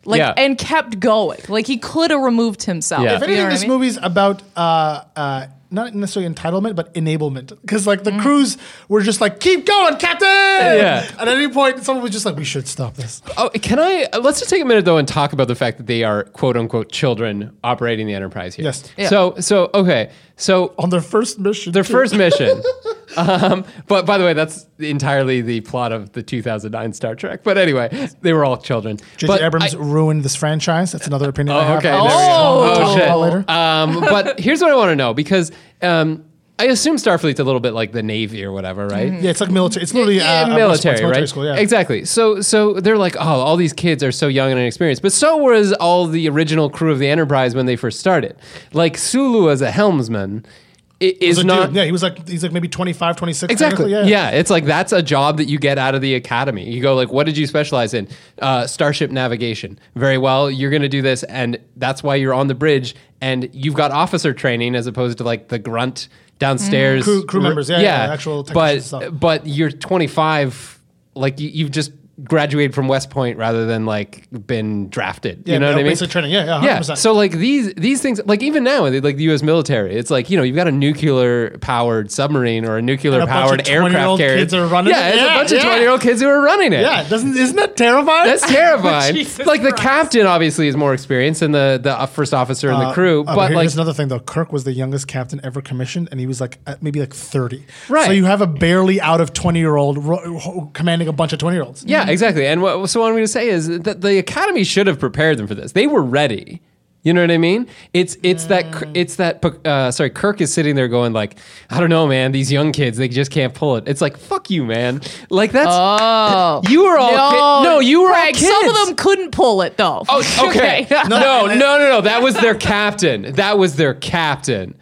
Like Yeah. and kept going. Like he could have removed himself. Yeah. If You know anything, I this mean? movie's about uh, uh, not necessarily entitlement, but enablement. Because like the Mm. crews were just like, "Keep going, Captain!" Yeah. At any point, someone was just like, "We should stop this." Oh, can I? Let's just take a minute though and talk about the fact that they are quote unquote children operating the Enterprise here. Yes. Yeah. So, so okay, so On their first mission, their too. first mission. [LAUGHS] um, but by the way, that's entirely the plot of the 2009 Star Trek. But anyway, they were all children. J.J. But Abrams I- ruined this franchise. That's another opinion I Oh, have. okay. I'll there we talk go. Oh. shit. later. Um, but here's what I want to know because um, I assume Starfleet's a little bit like the Navy or whatever, right? yeah, it's like military. It's literally uh, a military, military right? school. Yeah, Exactly. So, so they're like, oh, all these kids are so young and inexperienced, but so was all the original crew of the Enterprise when they first started. Like Sulu as a helmsman i- is not dude. Yeah, he was like he's like maybe 25, 26. Exactly. technically. Yeah. it's like that's a job that you get out of the academy. You go like, what did you specialize in? Uh, starship navigation. Very well. You're going to do this, and that's why you're on the bridge, and you've got officer training as opposed to like the grunt downstairs Mm. Crew- crew members, yeah, yeah, actual but stuff. but you're 25. Like you, you've just graduated from West Point rather than like been drafted. Yeah, you know no, what I mean? basic training. Yeah, yeah, Yeah. 100%. So like these these things, like even now, like the U.S. military, it's like you know you've got a nuclear powered submarine or a nuclear And a powered aircraft carrier. kids are running Yeah, it? Yeah, a bunch of twenty year old kids who are running it. Yeah, doesn't isn't that terrifying? That's [LAUGHS] terrifying. [LAUGHS] Like the Christ. captain obviously is more experienced than the the uh, first officer and the crew, Uh, but here's like another thing though, Kirk was the youngest captain ever commissioned, and he was like at maybe like thirty. Right. So you have a barely out of twenty year old ro- commanding a bunch of twenty year olds. yeah, exactly. And what so what I'm going to say is that the academy should have prepared them for this. They were ready. You know what I mean? It's it's that Mm. it's that uh, sorry. Kirk is sitting there going like, I don't know, man. These young kids, they just can't pull it. It's like fuck you, man. Like that's Oh. you were all ki- no, you were all kids. Some of them couldn't pull it though. Oh, [LAUGHS] okay. no, no, no, no, That was their captain. That was their captain.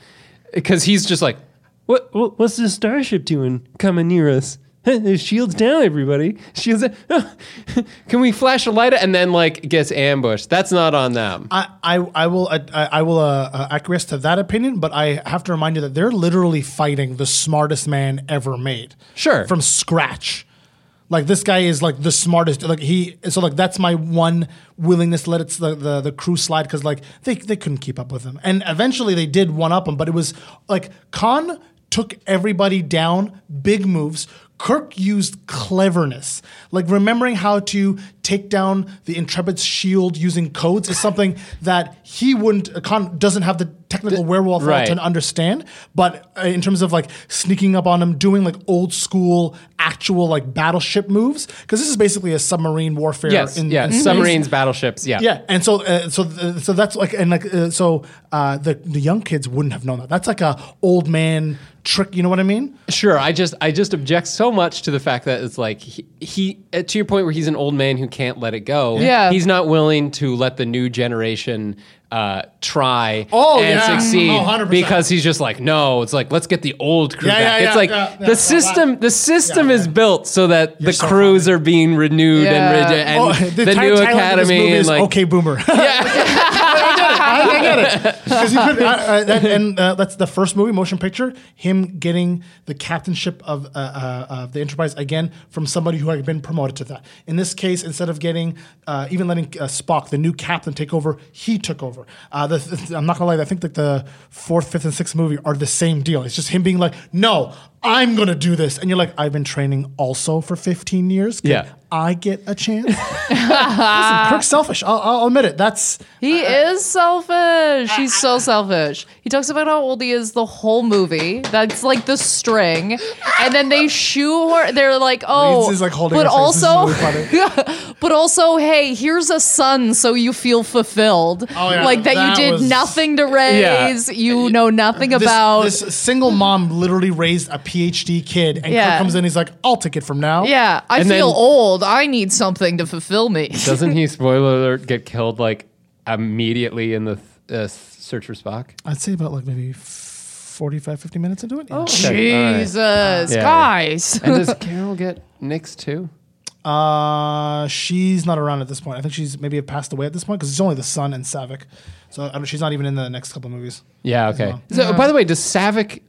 Because he's just like, what, what? What's this starship doing coming near us? [LAUGHS] Shields down, everybody. Shields. Down. [LAUGHS] Can we flash a light? And then like gets ambushed. That's not on them. I, I, I will I, I will uh, uh, acquiesce to that opinion, but I have to remind you that they're literally fighting the smartest man ever made. Sure. From scratch. Like this guy is like the smartest. Like he, so like that's my one willingness to let it the the, the crew slide because like they they couldn't keep up with him, and eventually they did one up him, but it was like Khan took everybody down, big moves. Kirk used cleverness, like remembering how to take down the Intrepid's shield using codes is something that he wouldn't. Doesn't have the technical werewolf right. to understand. But uh, in terms of like sneaking up on him, doing like old school, actual like battleship moves, because this is basically a submarine warfare. yes. in, yeah. in space. Submarines, battleships. Yeah. Yeah, and so uh, so uh, so that's like and like uh, so uh, the the young kids wouldn't have known that. That's like a old man trick. You know what I mean? Sure, I just I just object so much to the fact that it's like he, he uh, to your point where he's an old man who can't let it go. Yeah. he's not willing to let the new generation uh, try Oh, and yeah. succeed Oh, because he's just like no. It's like let's get the old crew Yeah, back. yeah, it's yeah, like yeah, yeah. the system the system Yeah, is yeah. built so that the so crews are being renewed Yeah. and, and Oh, [LAUGHS] the, ti- new title this academy movie and is like okay, boomer. I, [LAUGHS] I [LAUGHS] get you [LAUGHS] could, and uh, that's the first movie, motion picture. Him getting the captainship of uh, uh, of the Enterprise again from somebody who had been promoted to that. In this case, instead of getting uh, even letting uh, Spock, the new captain, take over, he took over. Uh, the, [LAUGHS] I'm not gonna lie. I think that the fourth, fifth, and sixth movie are the same deal. It's just him being like, "No, I'm gonna do this," and you're like, "I've been training also for 15 years. Can Yeah. I get a chance." [LAUGHS] Listen, Kirk's selfish. I'll, I'll admit it. That's He is selfish. He's so selfish. He talks about how old he is the whole movie. That's like the string, and then they shoehorn. They're like, oh, He's, like, holding but her face. This is also, really [LAUGHS] but also, hey, here's a son, so you feel fulfilled. Oh, yeah, like that, that you did was- nothing to raise. Yeah. You know nothing this, about. this single mom literally raised a PhD kid, and Yeah. Kirk comes in. He's like, "I'll take it from now." yeah, I And feel then- old. I need something to fulfill me. [LAUGHS] doesn't he spoiler alert get killed like immediately in the uh, search for Spock? I'd say about like maybe 45, 50 minutes into it. Yeah. Okay, all right. Jesus, Yeah. guys. And does [LAUGHS] Carol get nixed too? Uh, she's not around at this point. I think she's maybe passed away at this point because it's only the son and Saavik. So I don't, she's not even in the next couple of movies. Yeah. Okay. well. So, by the way, does Saavik?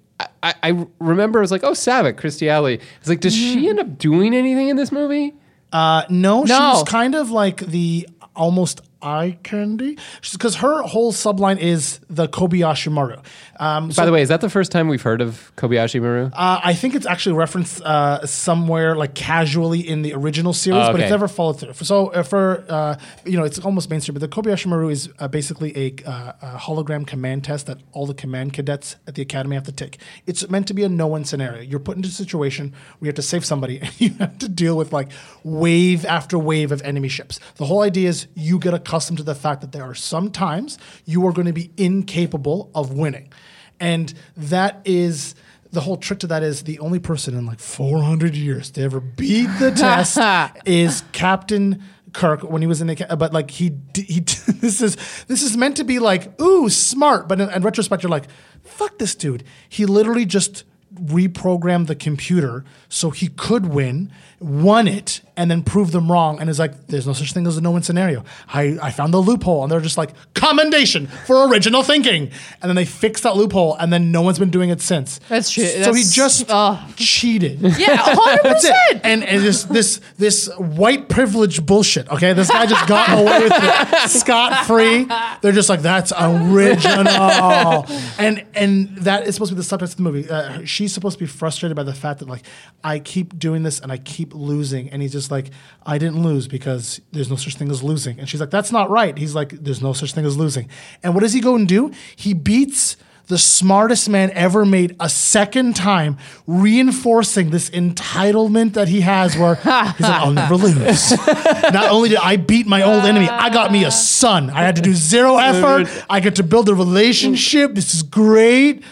I, I, remember I was like, oh, Saavik, Kirstie Alley. It's like, does she end up doing anything in this movie? Uh, no, No. she's kind of like the almost eye candy because her whole subline is the Kobayashi Maru. Um, so By the way, is that the first time we've heard of Kobayashi Maru? Uh, I think it's actually referenced uh, somewhere like casually in the original series, Oh, but okay. it's never followed through. So uh, for uh, you know, it's almost mainstream. But the Kobayashi Maru is uh, basically a, uh, a hologram command test that all the command cadets at the academy have to take. It's meant to be a no-win scenario. You're put into a situation where you have to save somebody, [LAUGHS] and you have to deal with like wave after wave of enemy ships. The whole idea is you get accustomed to the fact that there are some times you are going to be incapable of winning. And that is the whole trick to that is the only person in like 400 years to ever beat the [LAUGHS] test is Captain Kirk when he was in the, but like he he. [LAUGHS] This is this is meant to be like ooh smart, but in, in retrospect, you're like, fuck this dude. He literally just reprogrammed the computer so he could win, won it, and then proved them wrong. And is like, there's no such thing as a no-win scenario. I, I found the loophole, and they're just like, commendation for original thinking. And then they fixed that loophole, and then no one's been doing it since. That's true. So he just oh. cheated. Yeah, hundred [LAUGHS] That's it. And, and this this this white privilege bullshit. Okay, this guy just got away with it scot free. They're just like that's original, and and that is supposed to be the subtext of the movie. Uh, she's supposed to be frustrated by the fact that like I keep doing this and I keep losing, and he's just like I didn't lose because there's no such thing as losing, and she's like that's not right. He's like there's no such thing as losing, and what does he go and do? He beats the smartest man ever made a second time, reinforcing this entitlement that he has where [LAUGHS] he's like, I'll never lose. Not only did I beat my old enemy, I got me a son. I had to do zero effort. I get to build a relationship. This is great.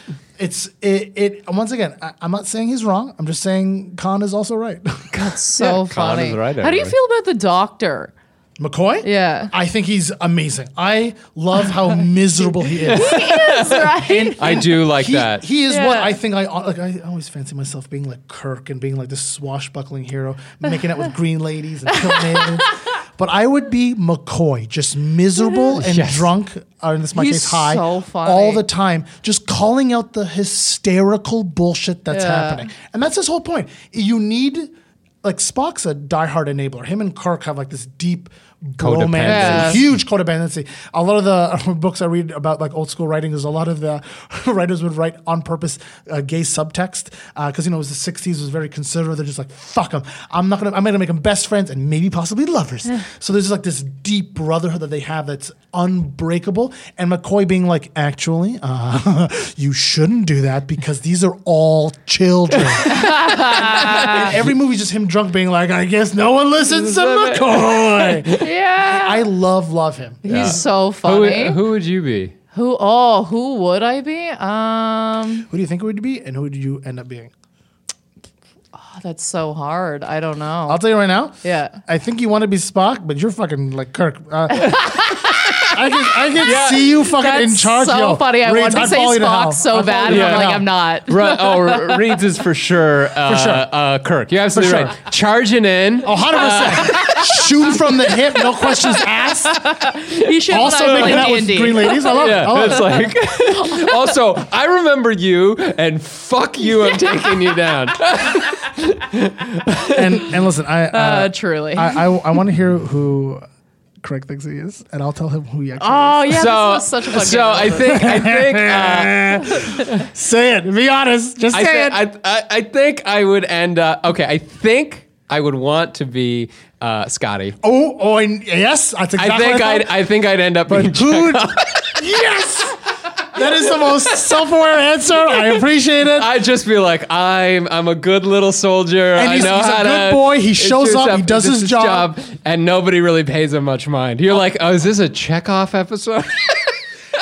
It's it, it once again, I, I'm not saying he's wrong. I'm just saying Khan is also right. [LAUGHS] That's [LAUGHS] so Khan funny. is right, How do you feel about the doctor? McCoy? Yeah. I think he's amazing. I love how [LAUGHS] miserable he is. Yes, right. I do like he, that. He is Yeah. what I think I uh, like. I always fancy myself being like Kirk and being like this swashbuckling hero, making out with green ladies and killing aliens. But I would be McCoy, just miserable [LAUGHS] and Yes. drunk, or in this my He's case, high, so funny. all the time, just calling out the hysterical bullshit that's Yeah. happening. And that's his whole point. You need like Spock's a diehard enabler. Him and Kirk have like this deep bromance, Yeah. huge codependency. A lot of the [LAUGHS] books I read about like old school writing is a lot of the [LAUGHS] writers would write on purpose uh, gay subtext because you know it was the '60s, it was very conservative. They're just like fuck them. I'm not gonna. I'm gonna make them best friends and maybe possibly lovers. so there's like this deep brotherhood that they have that's unbreakable. And McCoy being like, actually, uh, [LAUGHS] you shouldn't do that because these are all children. Every movie, just him drunk being like, I guess no one listens to McCoy. Yeah. I love, love him. He's so who, funny. Who, who would you be? Who oh, who would I be? Um, Who do you think it would be, and who did you end up being? oh, that's so hard. I don't know. I'll tell you right now. Yeah. I think you want to be Spock, but you're fucking like Kirk. Uh, [LAUGHS] I can, I can see you fucking that's in charge. so Yo, funny. I Reeds, wanted to I'd say follow to hell. Spock so I'd bad, follow but to I'm like, hell. I'm not. Right, [LAUGHS] oh, Reeds is for sure. Uh, sure. Uh, Kirk. You're absolutely For right. Charging in. Oh, 100%. [LAUGHS] Shoot from the hip, no questions asked. You should Also when I making out with green D&D. ladies. I love it. I Yeah, love it. it's like. [LAUGHS] also, I remember you, and fuck you, I'm taking you down. And, and listen, I, uh, Uh, truly. I, I, I want to hear who Craig thinks he is, and I'll tell him who he actually is. oh yeah, so, this was such a fun so game. I think, I think, uh. [LAUGHS] Say it. Be honest. Just I, say thi- it. I, I, I think I would end up. Okay, I think I would want to be uh, Scotty. oh, oh, and yes. That's exactly I think I I'd. I think I'd end up being But who? Chekov. yes. That is the most [LAUGHS] self-aware answer. I appreciate it. I'd just be like, I'm I'm a good little soldier. And I he's- know he's a good to. boy. He shows up. He does his job. and nobody really pays him much mind. You're oh. like, oh, is this a Chekov episode? [LAUGHS]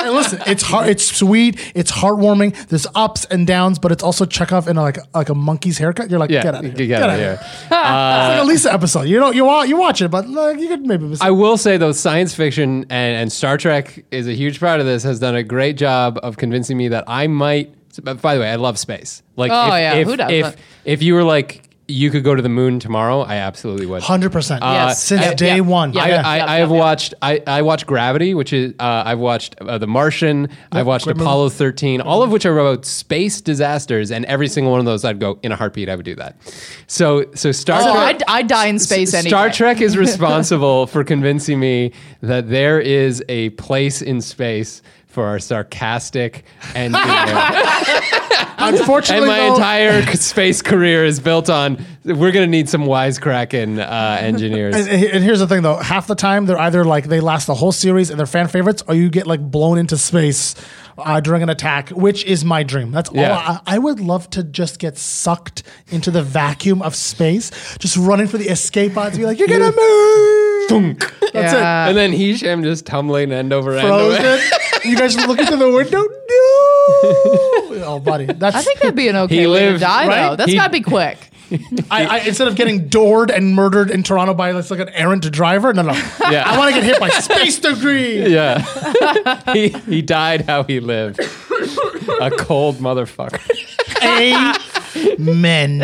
And listen, it's heart, it's sweet, it's heartwarming. There's ups and downs, but it's also Chekov in a, like like a monkey's haircut. You're like, yeah, get out of here, get, out of outta here. [LAUGHS] it's like a Lisa episode. You know, you you watch it, but like, you could maybe. Miss I will say though, science fiction and, and Star Trek is a huge part of this. Has done a great job of convincing me that I might. By the way, I love space. Like, Oh, if, yeah, if, who doesn't? If if you were like you could go to the moon tomorrow, I absolutely would. Hundred percent. Yes. Since Uh, day yeah. one. Yeah. I, Yeah. I, Yep, I have yep. watched I, I watched Gravity, which is uh, I've watched uh, The Martian, I've watched great movie. Apollo 13, all of which are about space disasters, and every single one of those I'd go in a heartbeat. I would do that. So so Star Oh, Trek. I'd, I'd die in space anyway. Star Trek is [LAUGHS] responsible for convincing me that there is a place in space for our sarcastic and [LAUGHS] [LAUGHS] you know, and my though, entire space career is built on we're gonna need some wisecracking uh, engineers. And, and here's the thing, though. Half the time, they're either like they last the whole series and they're fan favorites, or you get like blown into space uh, during an attack, which is my dream. That's Yeah. all. I, I would love to just get sucked into the vacuum of space, just running for the escape pods, be like, "You're gonna move." That's Yeah. And then Hisham just tumbling end over it. end. over- Frozen. you guys looking through the window. No. Oh, buddy. That's I think that'd be an okay He way lived- to die, right? though. That's He- gotta be quick. [LAUGHS] I, I, instead of getting doored and murdered in Toronto by let's like an errant driver, no, no. [LAUGHS] Yeah. I want to get hit by space debris. Yeah. [LAUGHS] he, he died how he lived. A cold motherfucker. Amen.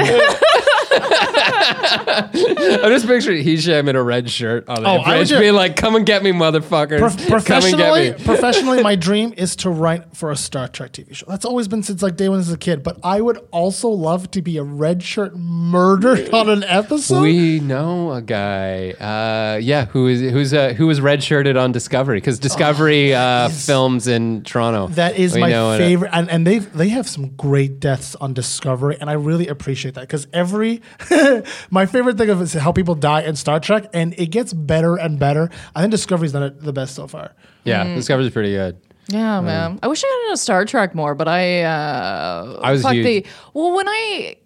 I'm just picturing Hisham in a red shirt on the Oh, bridge ju- being like, come and get me, motherfuckers. Prof- come and professionally, get me. professionally, my dream is to write for a Star Trek TV show. That's always been since like day one as a kid. But I would also love to be a red shirt murdered [LAUGHS] on an episode. We know a guy, uh, yeah, who is who's uh, who was red shirted on Discovery because Discovery uh, films in Toronto. Oh, That is We my favorite, and, and they they have some great deaths on Discovery, and I really appreciate that because every [LAUGHS] my favorite thing of it is how people die in Star Trek, and it gets better and better. I think Discovery's done it the best so far. Yeah, Discovery's pretty good. Yeah, man. I wish I got into Star Trek more, but I uh I was fuck huge. the well when I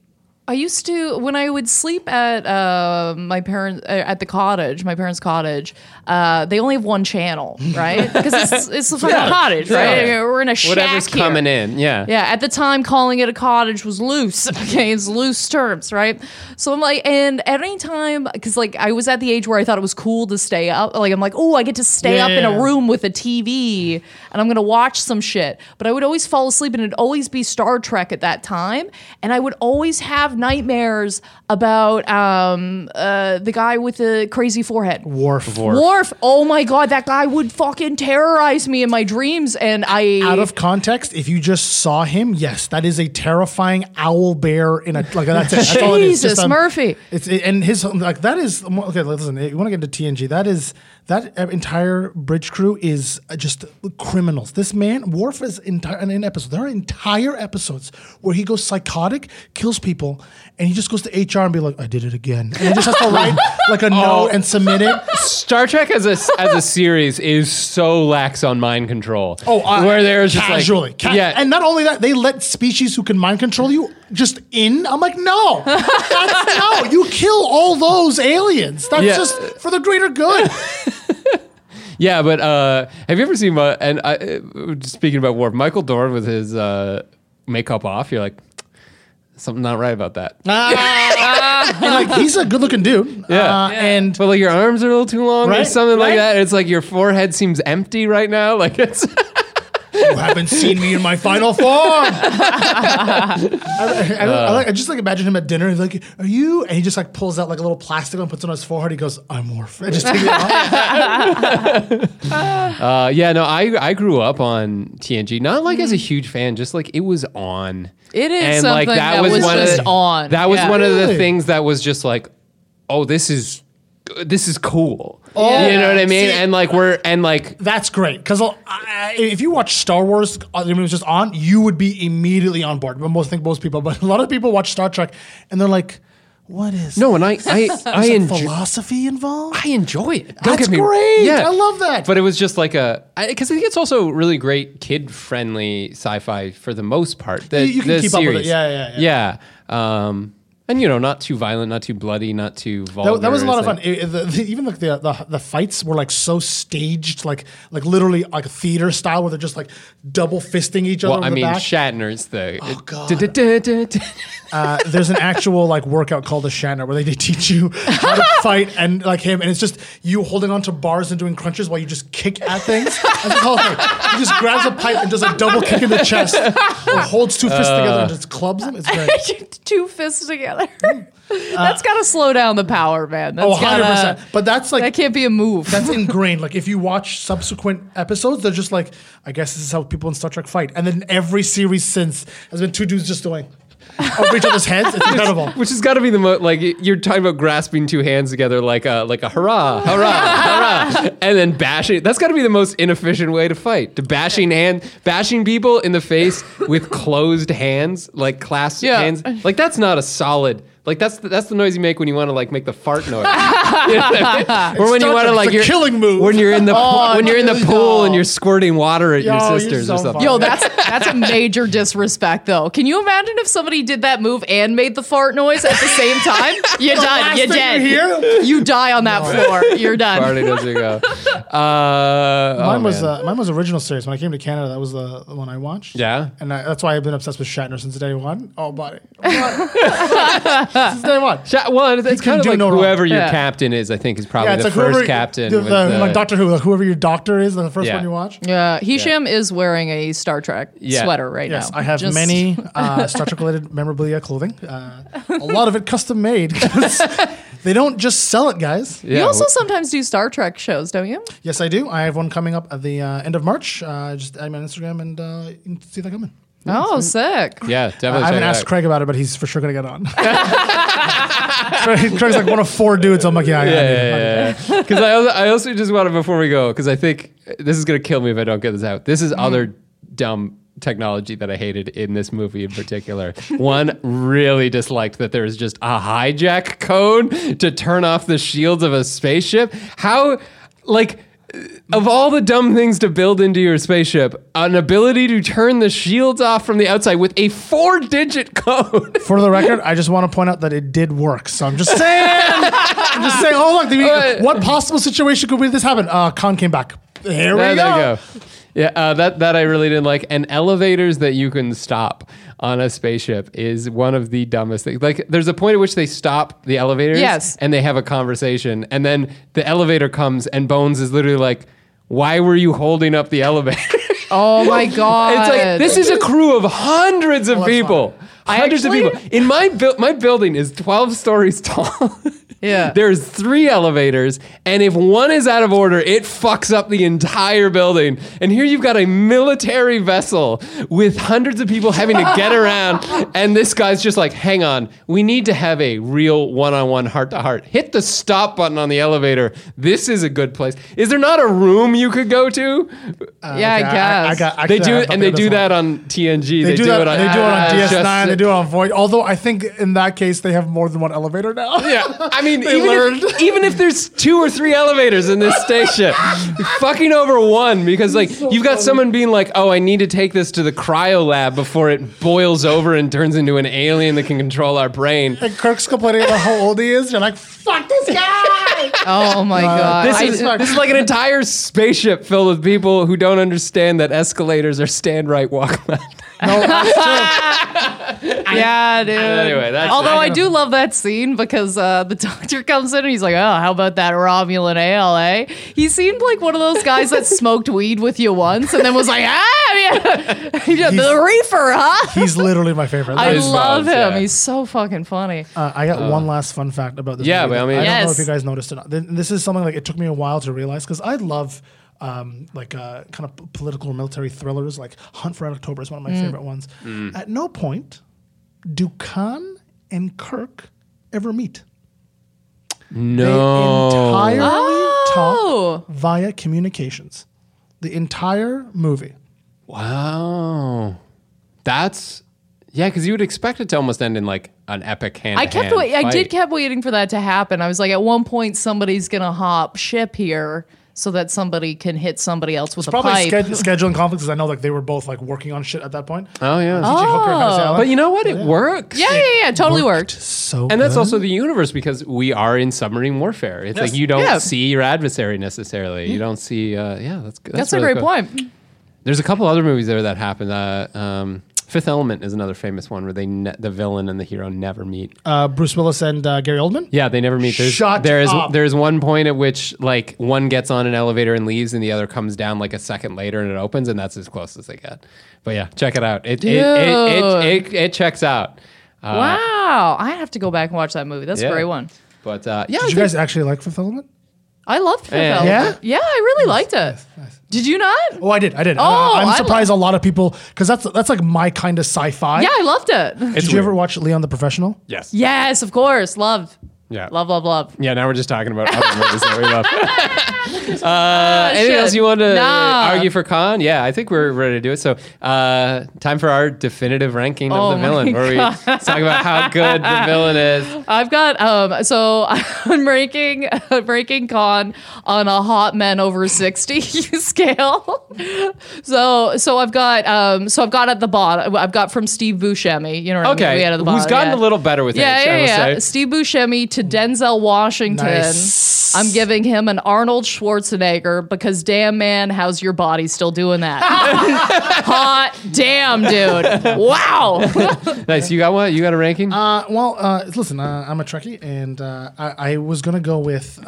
I used to when I would sleep at uh, my parents uh, at the cottage, my parents' cottage. Uh, they only have one channel, right? [LAUGHS] Because it's it's a fucking cottage, right? Yeah. We're in a shack Whatever's here. coming in, yeah. Yeah, at the time, calling it a cottage was loose. [LAUGHS] Okay, it's loose terms, right? So I'm like, and at any time, because like I was at the age where I thought it was cool to stay up. Like I'm like, oh, I get to stay up in a room with a TV and I'm gonna watch some shit. But I would always fall asleep and it'd always be Star Trek at that time, and I would always have nightmares about um uh the guy with the crazy forehead. Worf. Worf. Oh my god, that guy would fucking terrorize me in my dreams, and I Out of context, if you just saw him, yes, that is a terrifying owl bear in a like that's it. That's all it is. [LAUGHS] Jesus, Just, um, Murphy. It's and his like that is okay. Listen, you want to get into TNG? That is that entire bridge crew is just criminals. This man, Worf, is entire in an episode. There are entire episodes where he goes psychotic, kills people, and he just goes to HR and be like, "I did it again," and he just has to [LAUGHS] write like a note and submit it. Star Trek as a as a series is so lax on mind control. Oh, uh, where there's just casually, like Ca- yeah, and not only that, they let species who can mind control you just in. I'm like, no, that's, no, you kill all those aliens. That's Yeah. just for the greater good. [LAUGHS] Yeah, but uh, have you ever seen? Uh, and I, uh, speaking about Worf, Michael Dorn with his uh, makeup off, you're like, something not right about that. [LAUGHS] and like, he's a good-looking dude. Yeah. Uh, and But like your arms are a little too long, or Right, something like right. that. It's like your forehead seems empty right now. Like it's [LAUGHS] you haven't seen me in my final form. [LAUGHS] I, I- I- I like, I just like imagine him at dinner. He's like, "Are you?" And he just like pulls out like a little plastic and puts it on his forehead. He goes, "I'm Worf." And [LAUGHS] just take it off. uh, yeah. No, I I grew up on TNG, not like as a huge fan, just like it was on. It is and something like that, that was, was one just of the, on. That was Yeah. one of the Really? things that was just like, oh, this is this is cool. Oh, you know what I mean? see- and like we're and like That's great because if you watch Star Wars, uh, it was just on, you would be immediately on board. But most think most people, but [LAUGHS] a lot of people watch Star Trek and they're like, "What is no, and I [LAUGHS] I I enjoy. philosophy involved?" I enjoy it. Don't That's get me great. I love that. But it was just like a because I, think it's also really great kid friendly sci-fi for the most part. The, You- you can keep up with it. series. Yeah, yeah, yeah. Um, and you know, not too violent, not too bloody, not too vulgar. That, that was a lot of It's fun. It- the- the- even like the, the the fights were like so staged, like like literally like theater style, where they're just like double fisting each other. Well, I the mean, back. Shatner's the. Oh, God. Du-du-du-du-du. uh, there's an actual like workout called the Shatner where they, they teach you how to [LAUGHS] fight and like him, and it's just you holding onto bars and doing crunches while you just kick at things. That's the whole thing. He just grabs a pipe and does a double kick in the chest, or holds two fists together and just clubs them. It's [LAUGHS] great. two fists together. [LAUGHS] That's got to slow down the power, man. That's Oh, 100 gotta- percent. But that's like That can't be a move. that's [LAUGHS] ingrained. Like if you watch subsequent episodes, they're just like, I guess this is how people in Star Trek fight. And then every series since has been two dudes just doing over each other's heads. It's incredible. [LAUGHS] Which has got to be the most like you're talking about grasping two hands together like a like a hurrah hurrah hurrah [LAUGHS] and then bashing. That's got to be the most inefficient way to fight. To bashing hand bashing people in the face with closed hands like clasped Yeah. hands. Like that's not a solid. Like that's the, that's the noise you make when you want to like make the fart noise. You know I mean? or when you want to like it's a you're killing move. when you're in the [LAUGHS] Oh, when you're in the pool don't. and you're squirting water at Yo, your sisters so or something. funny. Yo, that's that's a major disrespect, though. Can you imagine if somebody did that move and made the fart noise at the same time? [LAUGHS] You're done. last You're thing dead. you hear- You die on that floor. You're done. Party doesn't go. [LAUGHS] Uh, oh, Mine was uh, mine was original series. When I came to Canada, that was the, the one I watched. Yeah? and I, that's why I've been obsessed with Shatner since day one. Oh, buddy, Since day one. Sha- well, it's, it's kind of do like no wrong. whoever your Yeah. captain is. I think is probably Yeah, it's the like first whoever captain. the, with the- the- like Doctor Who, like whoever your doctor is, the first Yeah. one you watch. Yeah, Hisham is wearing a Star Trek Yeah. sweater right Yes, now. I have Just- many [LAUGHS] uh, Star Trek related memorabilia clothing. Uh, a lot of it custom made. 'cause [LAUGHS] they don't just sell it, guys. yeah, You also sometimes do Star Trek shows, don't you? Yes, I do. I have one coming up at the uh, end of March. Uh, just add me on Instagram and uh, you can see that coming. Oh, sick. yeah, definitely. I haven't asked. Craig about it, but he's for sure gonna get on. [LAUGHS] Craig, Craig's like one of four dudes. I'm like, yeah, yeah, Yeah, yeah. yeah, yeah. Because I, also, I also just wanted before we go because I think this is gonna kill me if I don't get this out. This is Mm-hmm. other dumb technology that I hated in this movie in particular. One really disliked that there was just a hijack code to turn off the shields of a spaceship. How, like. Of all the dumb things to build into your spaceship, an ability to turn the shields off from the outside with a four digit code. For the record, I just want to point out that it did work. So I'm just saying. I'm just saying. Oh look, the, what possible situation could this happen? Uh, Khan came back. Here we There, go. there you go. Yeah, uh, that that I really didn't like. And elevators that you can stop on a spaceship is one of the dumbest things. Like, there's a point at which they stop the elevators, Yes. and they have a conversation, and then the elevator comes, and Bones is literally like, "Why were you holding up the elevator?" [LAUGHS] Oh my god. [LAUGHS] It's like this is a crew of hundreds of Well, people. Hundreds actually- of people. In my bu- my building is 12 stories [LAUGHS] tall. Yeah. There's three elevators, and if one is out of order, it fucks up the entire building. And here you've got a military vessel with hundreds of people having to get [LAUGHS] around, and this guy's just like, hang on, we need to have a real one-on-one heart-to-heart. Hit the stop button on the elevator. This is a good place. Is there not a room you could go to? yeah, I guess. I, got. They do, I and they do one. that on TNG. They, do, that. it on, they do it on uh, [LAUGHS] DS9. just- they do it on Void. Although I think in that case they have more than one elevator now. Yeah, I [LAUGHS] mean, They even learned. if, [LAUGHS] even if there's two or three elevators in this station, [LAUGHS] fucking over one because like you've got someone being like, "Oh, I need to take this to the cryo lab before it boils over and turns into an alien that can control our brain." and Kirk's complaining about how old he is. You're like, fuck this guy. [LAUGHS] oh my uh, god. This I- is, this is like an entire spaceship filled with people who don't understand that escalators are stand right, walk left. No, that's true. [LAUGHS] yeah, dude. Anyway, that's- Although I I do love that scene because uh, the [LAUGHS] doctor comes in and he's like, "Oh, how about that Romulan ale, eh?" He seemed like one of those guys that smoked weed with you once and then was like, "Ah, yeah, [LAUGHS] yeah the reefer, huh?" He's literally my favorite. I His love buzz, him. yeah. He's so fucking funny. Uh, I got one last fun fact about this. yeah, movie by all that means. I don't know Yes. if you guys noticed it. or not. Th- This is something like it took me a while to realize because I love um, like uh, kind of p- political or military thrillers. Like Hunt for Red October is one of my favorite ones. At no point do Khan and Kirk ever meet. No. They entirely Oh. talk via communications. The entire movie. Wow. That's yeah, because you would expect it to almost end in like an epic hand. I kept wait, I did kept waiting for that to happen. I was like, at one point, somebody's gonna hop ship here so that somebody can hit somebody else with a Probably pipe. sched- [LAUGHS] scheduling conflicts because I know like they were both like working on shit at that point. Oh yeah. T.J. Hooker had to say, But you know what? It works. yeah, yeah, yeah, totally worked. So And that's good. also the universe because we are in submarine warfare. It's like you don't Yeah. see your adversary necessarily. You don't see. Uh, yeah, that's good. That's, a really great cool. point. There's a couple other movies there that happen. Uh, um, Fifth Element is another famous one where they ne- the villain and the hero never meet. uh, Bruce Willis and uh, Gary Oldman. Yeah, they never meet. There's, Shut there is up. there's one point at which like one gets on an elevator and leaves, and the other comes down like a second later and it opens, and that's as close as they get. But yeah, check it out. It it, it, it, it, it checks out. Uh, wow, I have to go back and watch that movie. That's yeah. a great one. But uh, yeah, Did you guys actually like Fifth Element? I loved Fifth Yeah. Element. Yeah, I really liked it. Did you not? Oh, I did. I did. Oh, Uh, I'm I surprised a lot of people because that's that's like my kind of sci-fi. Yeah, I loved it. Did you ever watch Leon the Professional? yes, Yes, of course. Loved. Yeah, Love, love, love. Yeah, now we're just talking about other movies that we love. [LAUGHS] [LAUGHS] uh, anything shit. else you want to Nah. argue for Khan? Yeah, I think we're ready to do it. So, uh, time for our definitive ranking Oh of the villain, where we [LAUGHS] talk about how good the villain is. I've got um so I'm ranking ranking Khan on a hot men over 60 scale. So so I've got um so I've got at the bottom I've got from Steve Buscemi, you know what I mean? Okay, We had at the who's gotten yeah. a little better with yeah, age, yeah, yeah. Steve Buscemi to Denzel Washington. Nice. I'm giving him an Arnold Schwarzenegger because damn man, how's your body still doing that? [LAUGHS] Hot damn, dude! Wow. Nice. You got what? You got a ranking? Uh, well, uh, listen, uh, I'm a Trekkie, and uh, I, I was gonna go with, [LAUGHS]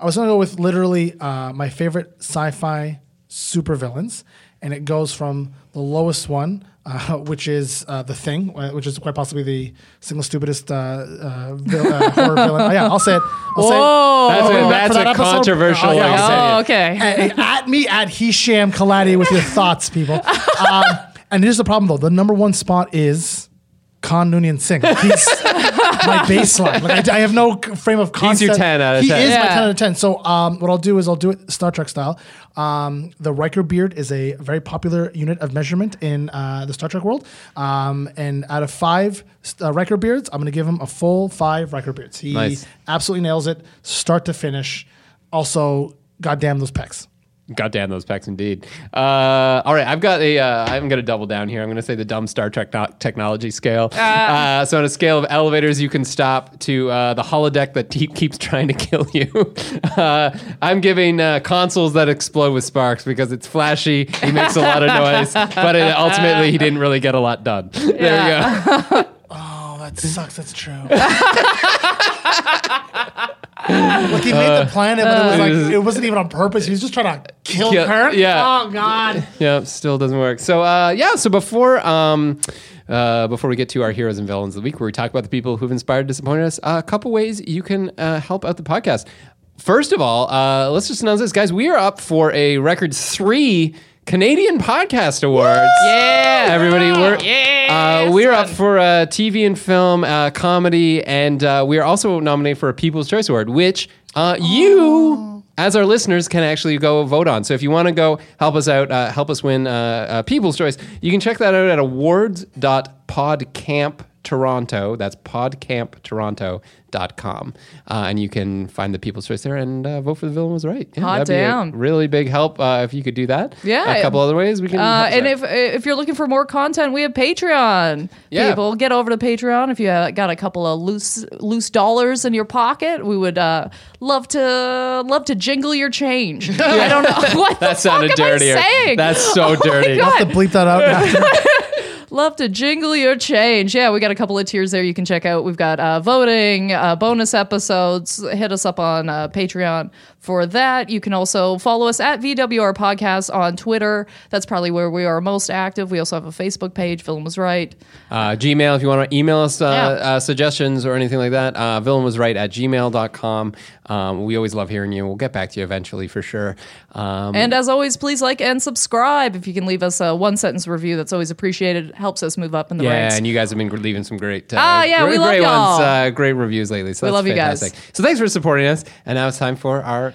I was gonna go with literally uh, my favorite sci-fi supervillains, and it goes from the lowest one, uh, which is uh, the Thing, uh, which is quite possibly the single stupidest uh, uh, vil- uh, horror villain. Oh, yeah, I'll say it. I'll say it. Whoa. that's a, that's that a episode? controversial Oh, yeah, I'll say Oh, opinion. okay. Hey, at me at Hisham Kelati with your thoughts, people. Um, and here's the problem though: the number one spot is Khan Noonien Singh. He's my baseline. Like I, I have no frame of concept. your 10 out of he 10. is my ten out of ten. So um, what I'll do is I'll do it Star Trek style. Um, the Riker beard is a very popular unit of measurement in uh, the Star Trek world. Um, and out of five uh, Riker beards, I'm going to give him a full five Riker beards. He Nice. absolutely nails it, start to finish. Also, goddamn those pecs. God damn those packs, indeed. Uh, all right, I've got a. Uh, I'm going to double down here. I'm going to say the dumb Star Trek no- technology scale. Uh, so on a scale of elevators you can stop to uh, the holodeck that te- keeps trying to kill you. [LAUGHS] Uh, I'm giving uh, consoles that explode with sparks because it's flashy. He makes a lot of noise, but it, ultimately he didn't really get a lot done. There we go. [LAUGHS] Oh, that sucks. That's true. [LAUGHS] [LAUGHS] Look, he made the planet, but it was like it wasn't even on purpose. He was just trying to kill Kill- Kirk. yeah. Oh God. yeah, still doesn't work. So uh, yeah, so before um, uh, before we get to our heroes and villains of the week, where we talk about the people who've inspired, disappointed us, uh, a couple ways you can uh, help out the podcast. First of all, uh, let's just announce this, guys. We are up for a record three Canadian Podcast Awards. Yeah. everybody, we're Yes, uh, we're up for uh, TV and film, uh, comedy, and uh, we are also nominated for a People's Choice Award, which uh, you, as our listeners, can actually go vote on. So if you want to go help us out, uh, help us win uh, uh, People's Choice, you can check that out at awards.podcamp.toronto. That's podcamptoronto.com. Uh, and you can find the People's Choice there and uh, vote for the villain was right. Yeah, Hot that'd be a damn. really big help uh, if you could do that. Yeah. A couple other ways we can. Uh, and if if you're looking for more content, we have Patreon. Yeah. People, get over to Patreon if you uh, got a couple of loose loose dollars in your pocket. We would uh, love to love to jingle your change. [LAUGHS] I don't know [LAUGHS] what that the sounded fuck am I saying? That's so dirty. Have To bleep that out. [LAUGHS] Love to jingle your change. Yeah, we got a couple of tiers there you can check out. We've got uh, voting, uh, bonus episodes. Hit us up on uh, Patreon for that. You can also follow us at VWR Podcast on Twitter. That's probably where we are most active. We also have a Facebook page. Villain was right. Uh, Gmail, if you want to email us uh, Yeah. uh, suggestions or anything like that, uh, villain was right at gmail.com. Um, we always love hearing you. We'll get back to you eventually for sure. Um, And as always, please like and subscribe. If you can leave us a one sentence review, that's always appreciated. It Helps us move up in the yeah, ranks. and you guys have been leaving some great, uh, Ah, yeah, great, we love great y'all. ones, uh, great reviews lately. So We love you guys. So thanks for supporting us. And now it's time for our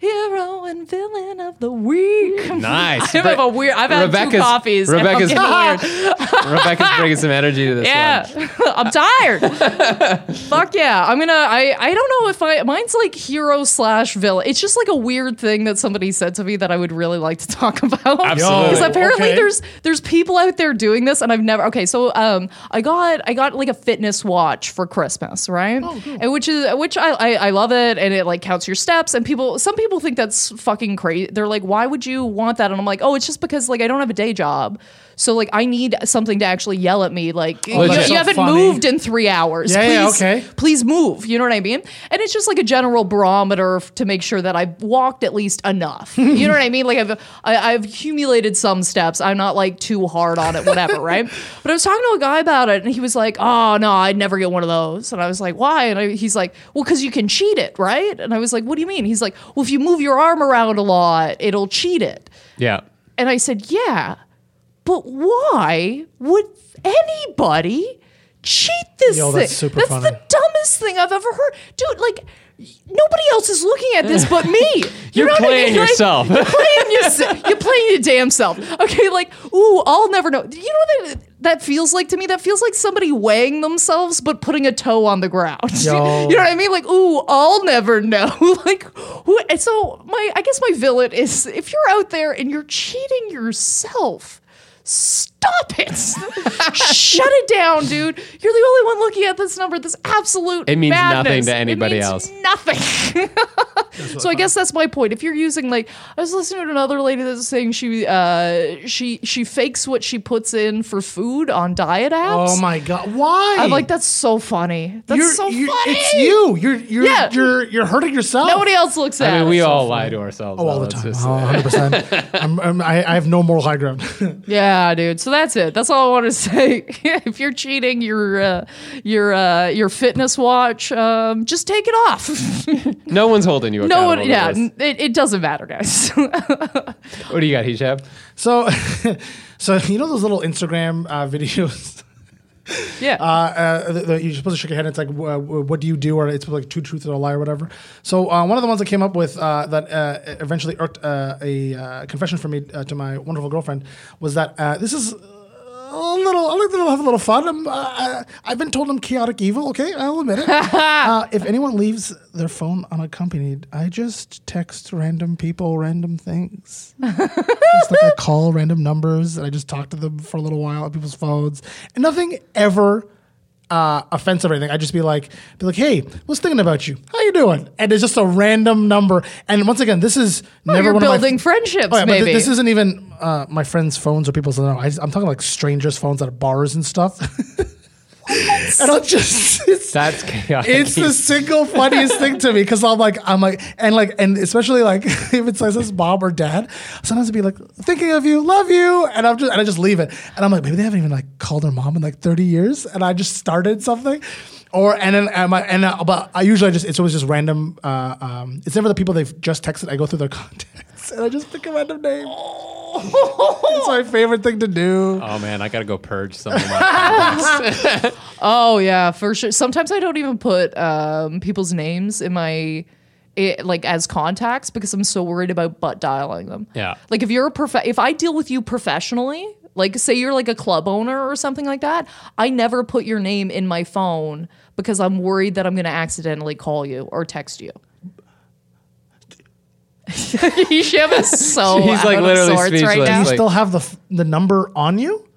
Hero and villain of the week. [LAUGHS] nice. I have a weird. I've had two coffees. and I'm Rebecca's, weird. [LAUGHS] Rebecca's bringing some energy to this Yeah, one. [LAUGHS] I'm tired. Fuck yeah, I'm gonna. I I don't know if I. Mine's like hero slash villain. It's just like a weird thing that somebody said to me that I would really like to talk about. Absolutely. Because apparently Okay. there's there's people out there doing this, and I've never. Okay, so um, I got I got like a fitness watch for Christmas, right? And which is which I, I I love it, and it like counts your steps. And people, some people think that's fucking crazy. They're like, why would you want that? And I'm like, oh, it's just because like I don't have a day job. So like I need something to actually yell at me like you, you so haven't funny. moved in three hours. Yeah, please, yeah, okay. Please move. You know what I mean? And it's just like a general barometer to make sure that I've walked at least enough. [LAUGHS] you know what I mean? Like I've I, I've accumulated some steps. I'm not like too hard on it, whatever, right? [LAUGHS] But I was talking to a guy about it, and he was like, "Oh no, I'd never get one of those." And I was like, "Why?" And I, he's like, "Well, because you can cheat it, right?" And I was like, "What do you mean?" He's like, "Well, if you move your arm around a lot, it'll cheat it." Yeah. And I said, Yeah, but why would anybody cheat this Yo, thing? that's super that's the dumbest thing I've ever heard. Dude, like, nobody else is looking at this but me. [LAUGHS] You You're I playing mean? Like, yourself. you're playing [LAUGHS] yourself. You're playing your damn self. Okay, like, ooh, I'll never know. You know what that, that feels like to me? That feels like somebody weighing themselves but putting a toe on the ground. [LAUGHS] Yo. You know what I mean? Like, ooh, I'll never know. like, who? So my, I guess my villain is if you're out there and you're cheating yourself, stop Stop it! Shut it down, dude. You're the only one looking at this number. This absolute It means madness. nothing to It anybody means else. Nothing. so I guess that's my point. If you're using like, I was listening to another lady that's saying she uh she she fakes what she puts in for food on diet apps. Oh my god! Why? I'm like, that's so funny. That's You're- so you're- funny. It's you. You're you're Yeah. you're you're hurting yourself. Nobody else looks at I mean, it. we all lie to ourselves. Oh, all though. the It's time. just- Oh, [LAUGHS] 100%. I'm, I'm, I, I have no moral high ground. [LAUGHS] Yeah, dude. So that's it. That's all I want to [LAUGHS] say. if you're cheating your uh, your uh, your fitness watch, um, just take it off. [LAUGHS] no one's holding you no one. Yeah, n- it, it doesn't matter, guys. [LAUGHS] What do you got, Hisham? so, so you know those little Instagram uh, videos? [LAUGHS] yeah. Uh, uh, the, the, you're supposed to shake your head. And it's like, uh, what do you do? Or it's like two truths and a lie or whatever. So uh, one of the ones that came up with uh, that uh, eventually irked uh, a uh, confession from me uh, to my wonderful girlfriend was that uh, this is. A little, I like to have a little fun. I'm, uh, I've been told I'm chaotic evil. Okay, I'll admit it. [LAUGHS] uh, if anyone leaves their phone unaccompanied, I just text random people random things. [LAUGHS] just like I call random numbers and I just talk to them for a little while on people's phones. And nothing ever uh, offensive or anything. I'd just be like, be like, hey, was thinking about you. How you doing? And it's just a random number. And once again, this is never you're one of my building friendships, Oh, yeah, but th- maybe. this isn't even uh, my friends' phones or people's. No, I, am talking like strangers' phones at bars and stuff. [LAUGHS] and I'll just it's, That's chaotic. it's the single funniest thing to me because I'm like I'm like and like and especially like [LAUGHS] if it says this mom or dad, sometimes it'd be like thinking of you, love you, and I'm just and I just leave it and I'm like maybe they haven't even like called their mom in like 30 years and I just started something. Or and then and, my, and uh, but I usually just it's always just random. Uh, um, it's never the people they've just texted. I go through their [LAUGHS] contacts and I just pick a random name. It's my favorite thing to do. Oh man, I gotta go purge some of my [LAUGHS] oh yeah, for sure. Sometimes I don't even put um, people's names in my. It, like as contacts because I'm so worried about butt dialing them. Yeah. Like if you're a prof, if I deal with you professionally, like say you're like a club owner or something like that, I never put your name in my phone because I'm worried that I'm going to accidentally call you or text you. [LAUGHS] Hisham is so He's, out like, of literally sorts right speechless. now. you like- still have the f- the number on you?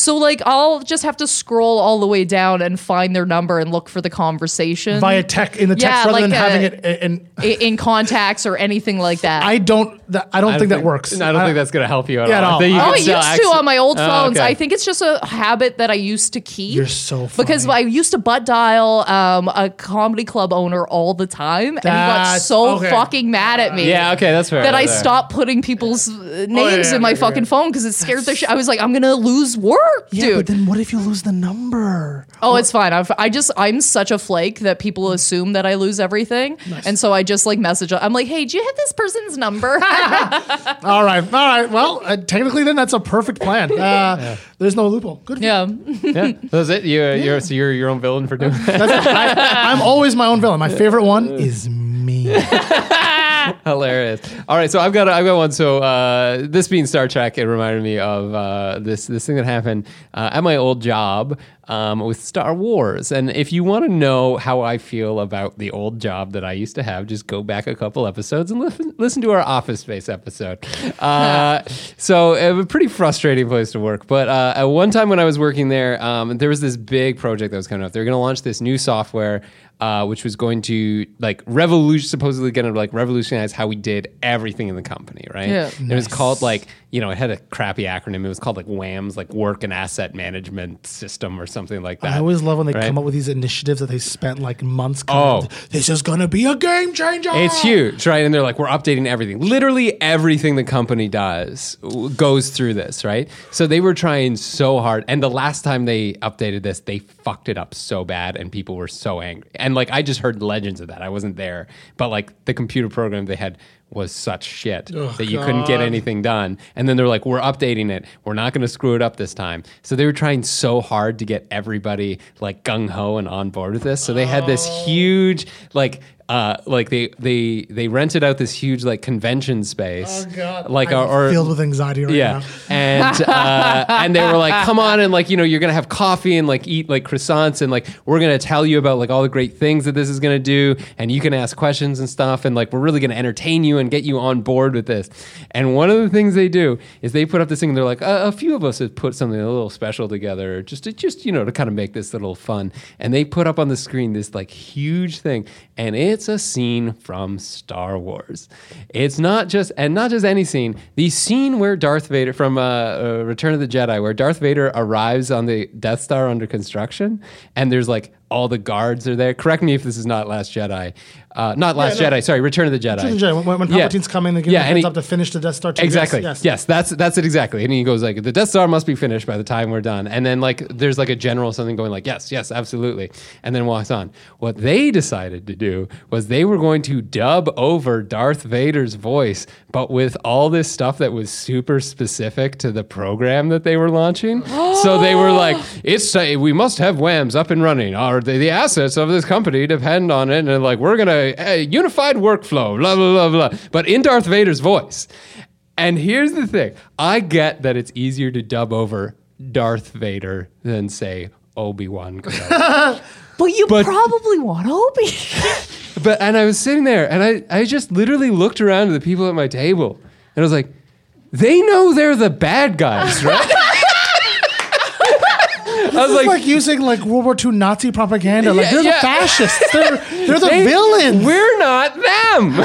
So like I'll just have to scroll all the way down and find their number and look for the conversation via tech in the text Yeah, rather like, than having uh, it in. i- in contacts or anything like that. I don't. That, I don't think that works. I don't think that's gonna help you at Yeah, all. no. I you Oh, Oh, can it used to on my old Oh, phones. okay. I think it's just a habit that I used to keep. You're so because. I used to butt dial um, a comedy club owner all the time, and he got so okay. fucking mad at me. Yeah, okay, that's fair. That I There. stopped putting people's uh, names yeah, in my yeah, fucking yeah. phone because it scared the shit. I was like, I'm gonna lose work, Yeah, dude. but then what if you lose the number? Oh, it's fine. I've, I just I'm such a flake that people assume that I lose everything, and so I just like message. I'm like, hey, do you have this person's number? [LAUGHS] All right, all right. Well, uh, technically, then that's a perfect plan. Uh, There's no loophole. Good. yeah. yeah, [LAUGHS] that's it. You're you're so you're your own villain for doing that. That's, I, I'm always my own villain. My favorite one is me. [LAUGHS] [LAUGHS] Hilarious. All right, so I've got I've got one. So uh, this being Star Trek, it reminded me of uh, this this thing that happened uh, at my old job um, with Star Wars. And if you want to know how I feel about the old job that I used to have, just go back a couple episodes and listen listen to our Office Space episode. [LAUGHS] Uh, so it was a pretty frustrating place to work. But uh, at one time when I was working there, um, there was this big project that was coming up. They were going to launch this new software uh, which was going to like revolution, supposedly going to like revolutionize how we did everything in the company, right? Yeah. And It was called like you know it had a crappy acronym. It was called like WAMS, like Work and Asset Management System or something like that. I always love when they right? come up with these initiatives that they spent like months. Oh. coming up this is gonna be a game changer. It's huge, right? And they're like, we're updating everything. Literally everything the company does goes through this, right? So they were trying so hard. And the last time they updated this, they fucked it up so bad and people were so angry. And like, I just heard legends of that. I wasn't there. But like, the computer program they had was such shit oh, that you couldn't get anything done. And then they're like, we're updating it. We're not going to screw it up this time. So they were trying so hard to get everybody like gung ho and on board with this. So they had this oh. huge, like, uh, like they they they rented out this huge like convention space, Oh, God. like I'm or, or filled with anxiety right yeah, now. and [LAUGHS] uh, and they were like, "Come on!" and like you know, you're gonna have coffee and like eat like croissants, and like we're gonna tell you about like all the great things that this is gonna do, and you can ask questions and stuff, and like we're really gonna entertain you and get you on board with this. And one of the things they do is they put up this thing. And They're like, a, a few of us have put something a little special together, just to just you know to kind of make this a little fun. And they put up on the screen this like huge thing, and it's a scene from Star Wars. It's not just and not just any scene. The scene where Darth Vader from uh, uh, Return of the Jedi, where Darth Vader arrives on the Death Star under construction, and there's like all the guards are there. Correct me if this is not Last Jedi. Uh, not Last no. Jedi. Sorry, Return of the Jedi. Return of the Jedi, When, when Yeah. Palpatine's coming, they give Yeah, him he- up to finish the Death Star. too. Exactly. Yes, Yes, that's that's it exactly. And he goes like, the Death Star must be finished by the time we're done. And then like, there's like a general something going like, yes, yes, absolutely. And then walks on. What they decided to do was they were going to dub over Darth Vader's voice, but with all this stuff that was super specific to the program that they were launching. [GASPS] so they were like, it's uh, we must have WAMs up and running. Or the, the assets of this company depend on it. And like, we're gonna uh, unified workflow, blah blah blah blah. But in Darth Vader's voice. And here's the thing I get that it's easier to dub over Darth Vader than, say, Obi Wan Kenobi. [LAUGHS] But you But- probably want Obi. [LAUGHS] but, and I was sitting there and I, I just literally looked around to the people at my table and I was like, they know they're the bad guys, right? [LAUGHS] I was It's like, like, using like World War II Nazi propaganda. Like Yeah, they're yeah. the fascists. They're [LAUGHS] they're the They- villains. We're not them. [LAUGHS]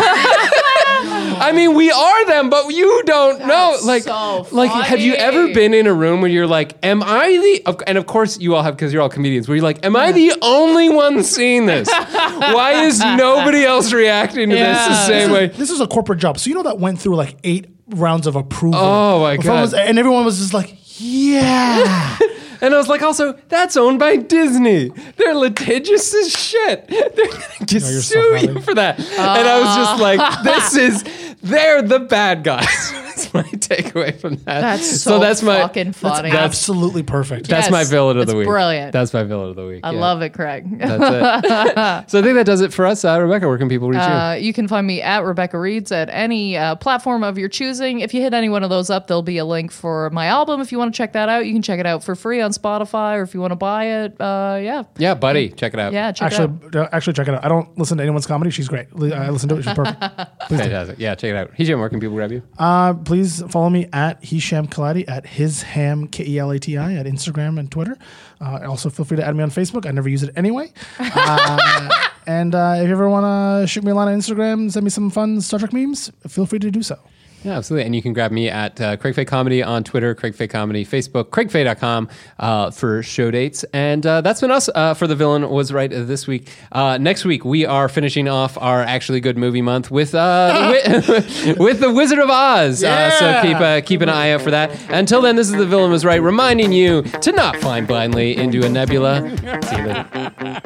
I mean, we are them, but you don't know. Like, so like, have you ever been in a room where you're like, "Am I the?" And of course, you all have because you're all comedians. Where you're like, "Am I the only one seeing this? Why is [LAUGHS] nobody else reacting to this the Yeah. same way?" This is a corporate job, so you know that went through like eight rounds of approval. Oh, my God. was- and everyone was just like, "Yeah." And I was like, also, that's owned by Disney. They're litigious as shit. [LAUGHS] They're gonna you're so sue you for that. and I was just like, [LAUGHS] this is, they're the bad guys. [LAUGHS] that's my takeaway from that. That's so fucking funny. That's, Absolutely perfect. that's Yes, my villain of it's the week. brilliant. That's my villain of the week. I yeah. love it, Craig. That's it. [LAUGHS] so I think that does it for us. Uh, Rebecca, where can people reach you? Uh, you can find me at Rebecca Reads at any uh, platform of your choosing. If you hit any one of those up, there'll be a link for my album. If you want to check that out, you can check it out for free on Spotify, or if you want to buy it, uh, yeah. Yeah, buddy, check it out. yeah, check it out. Actually, uh, actually, check it out. I don't listen to anyone's comedy. She's great. Li- I listen to it. She's perfect. [LAUGHS] Please, do. Fantastic. Yeah, check it out. Hisham, where can people grab you? Uh, please follow me at Hisham Kelati at Hisham K E L A T I at Instagram and Twitter. Uh, also, feel free to add me on Facebook. I never use it anyway. [LAUGHS] Uh, and uh, if you ever want to shoot me a line on Instagram, send me some fun Star Trek memes, feel free to do so. Yeah, absolutely. And you can grab me at uh, Craig Fay Comedy on Twitter, Craig Fay Comedy, Facebook, craigfay.com uh, for show dates. And uh, that's been us uh, for The Villain Was Right this week. Uh, next week, we are finishing off our actually good movie month with uh, wi- [LAUGHS] with The Wizard of Oz. Uh, so keep, uh, keep an eye out for that. Until then, this is The Villain Was Right, reminding you to not fly blindly into a nebula. See you later.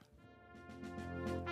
[LAUGHS]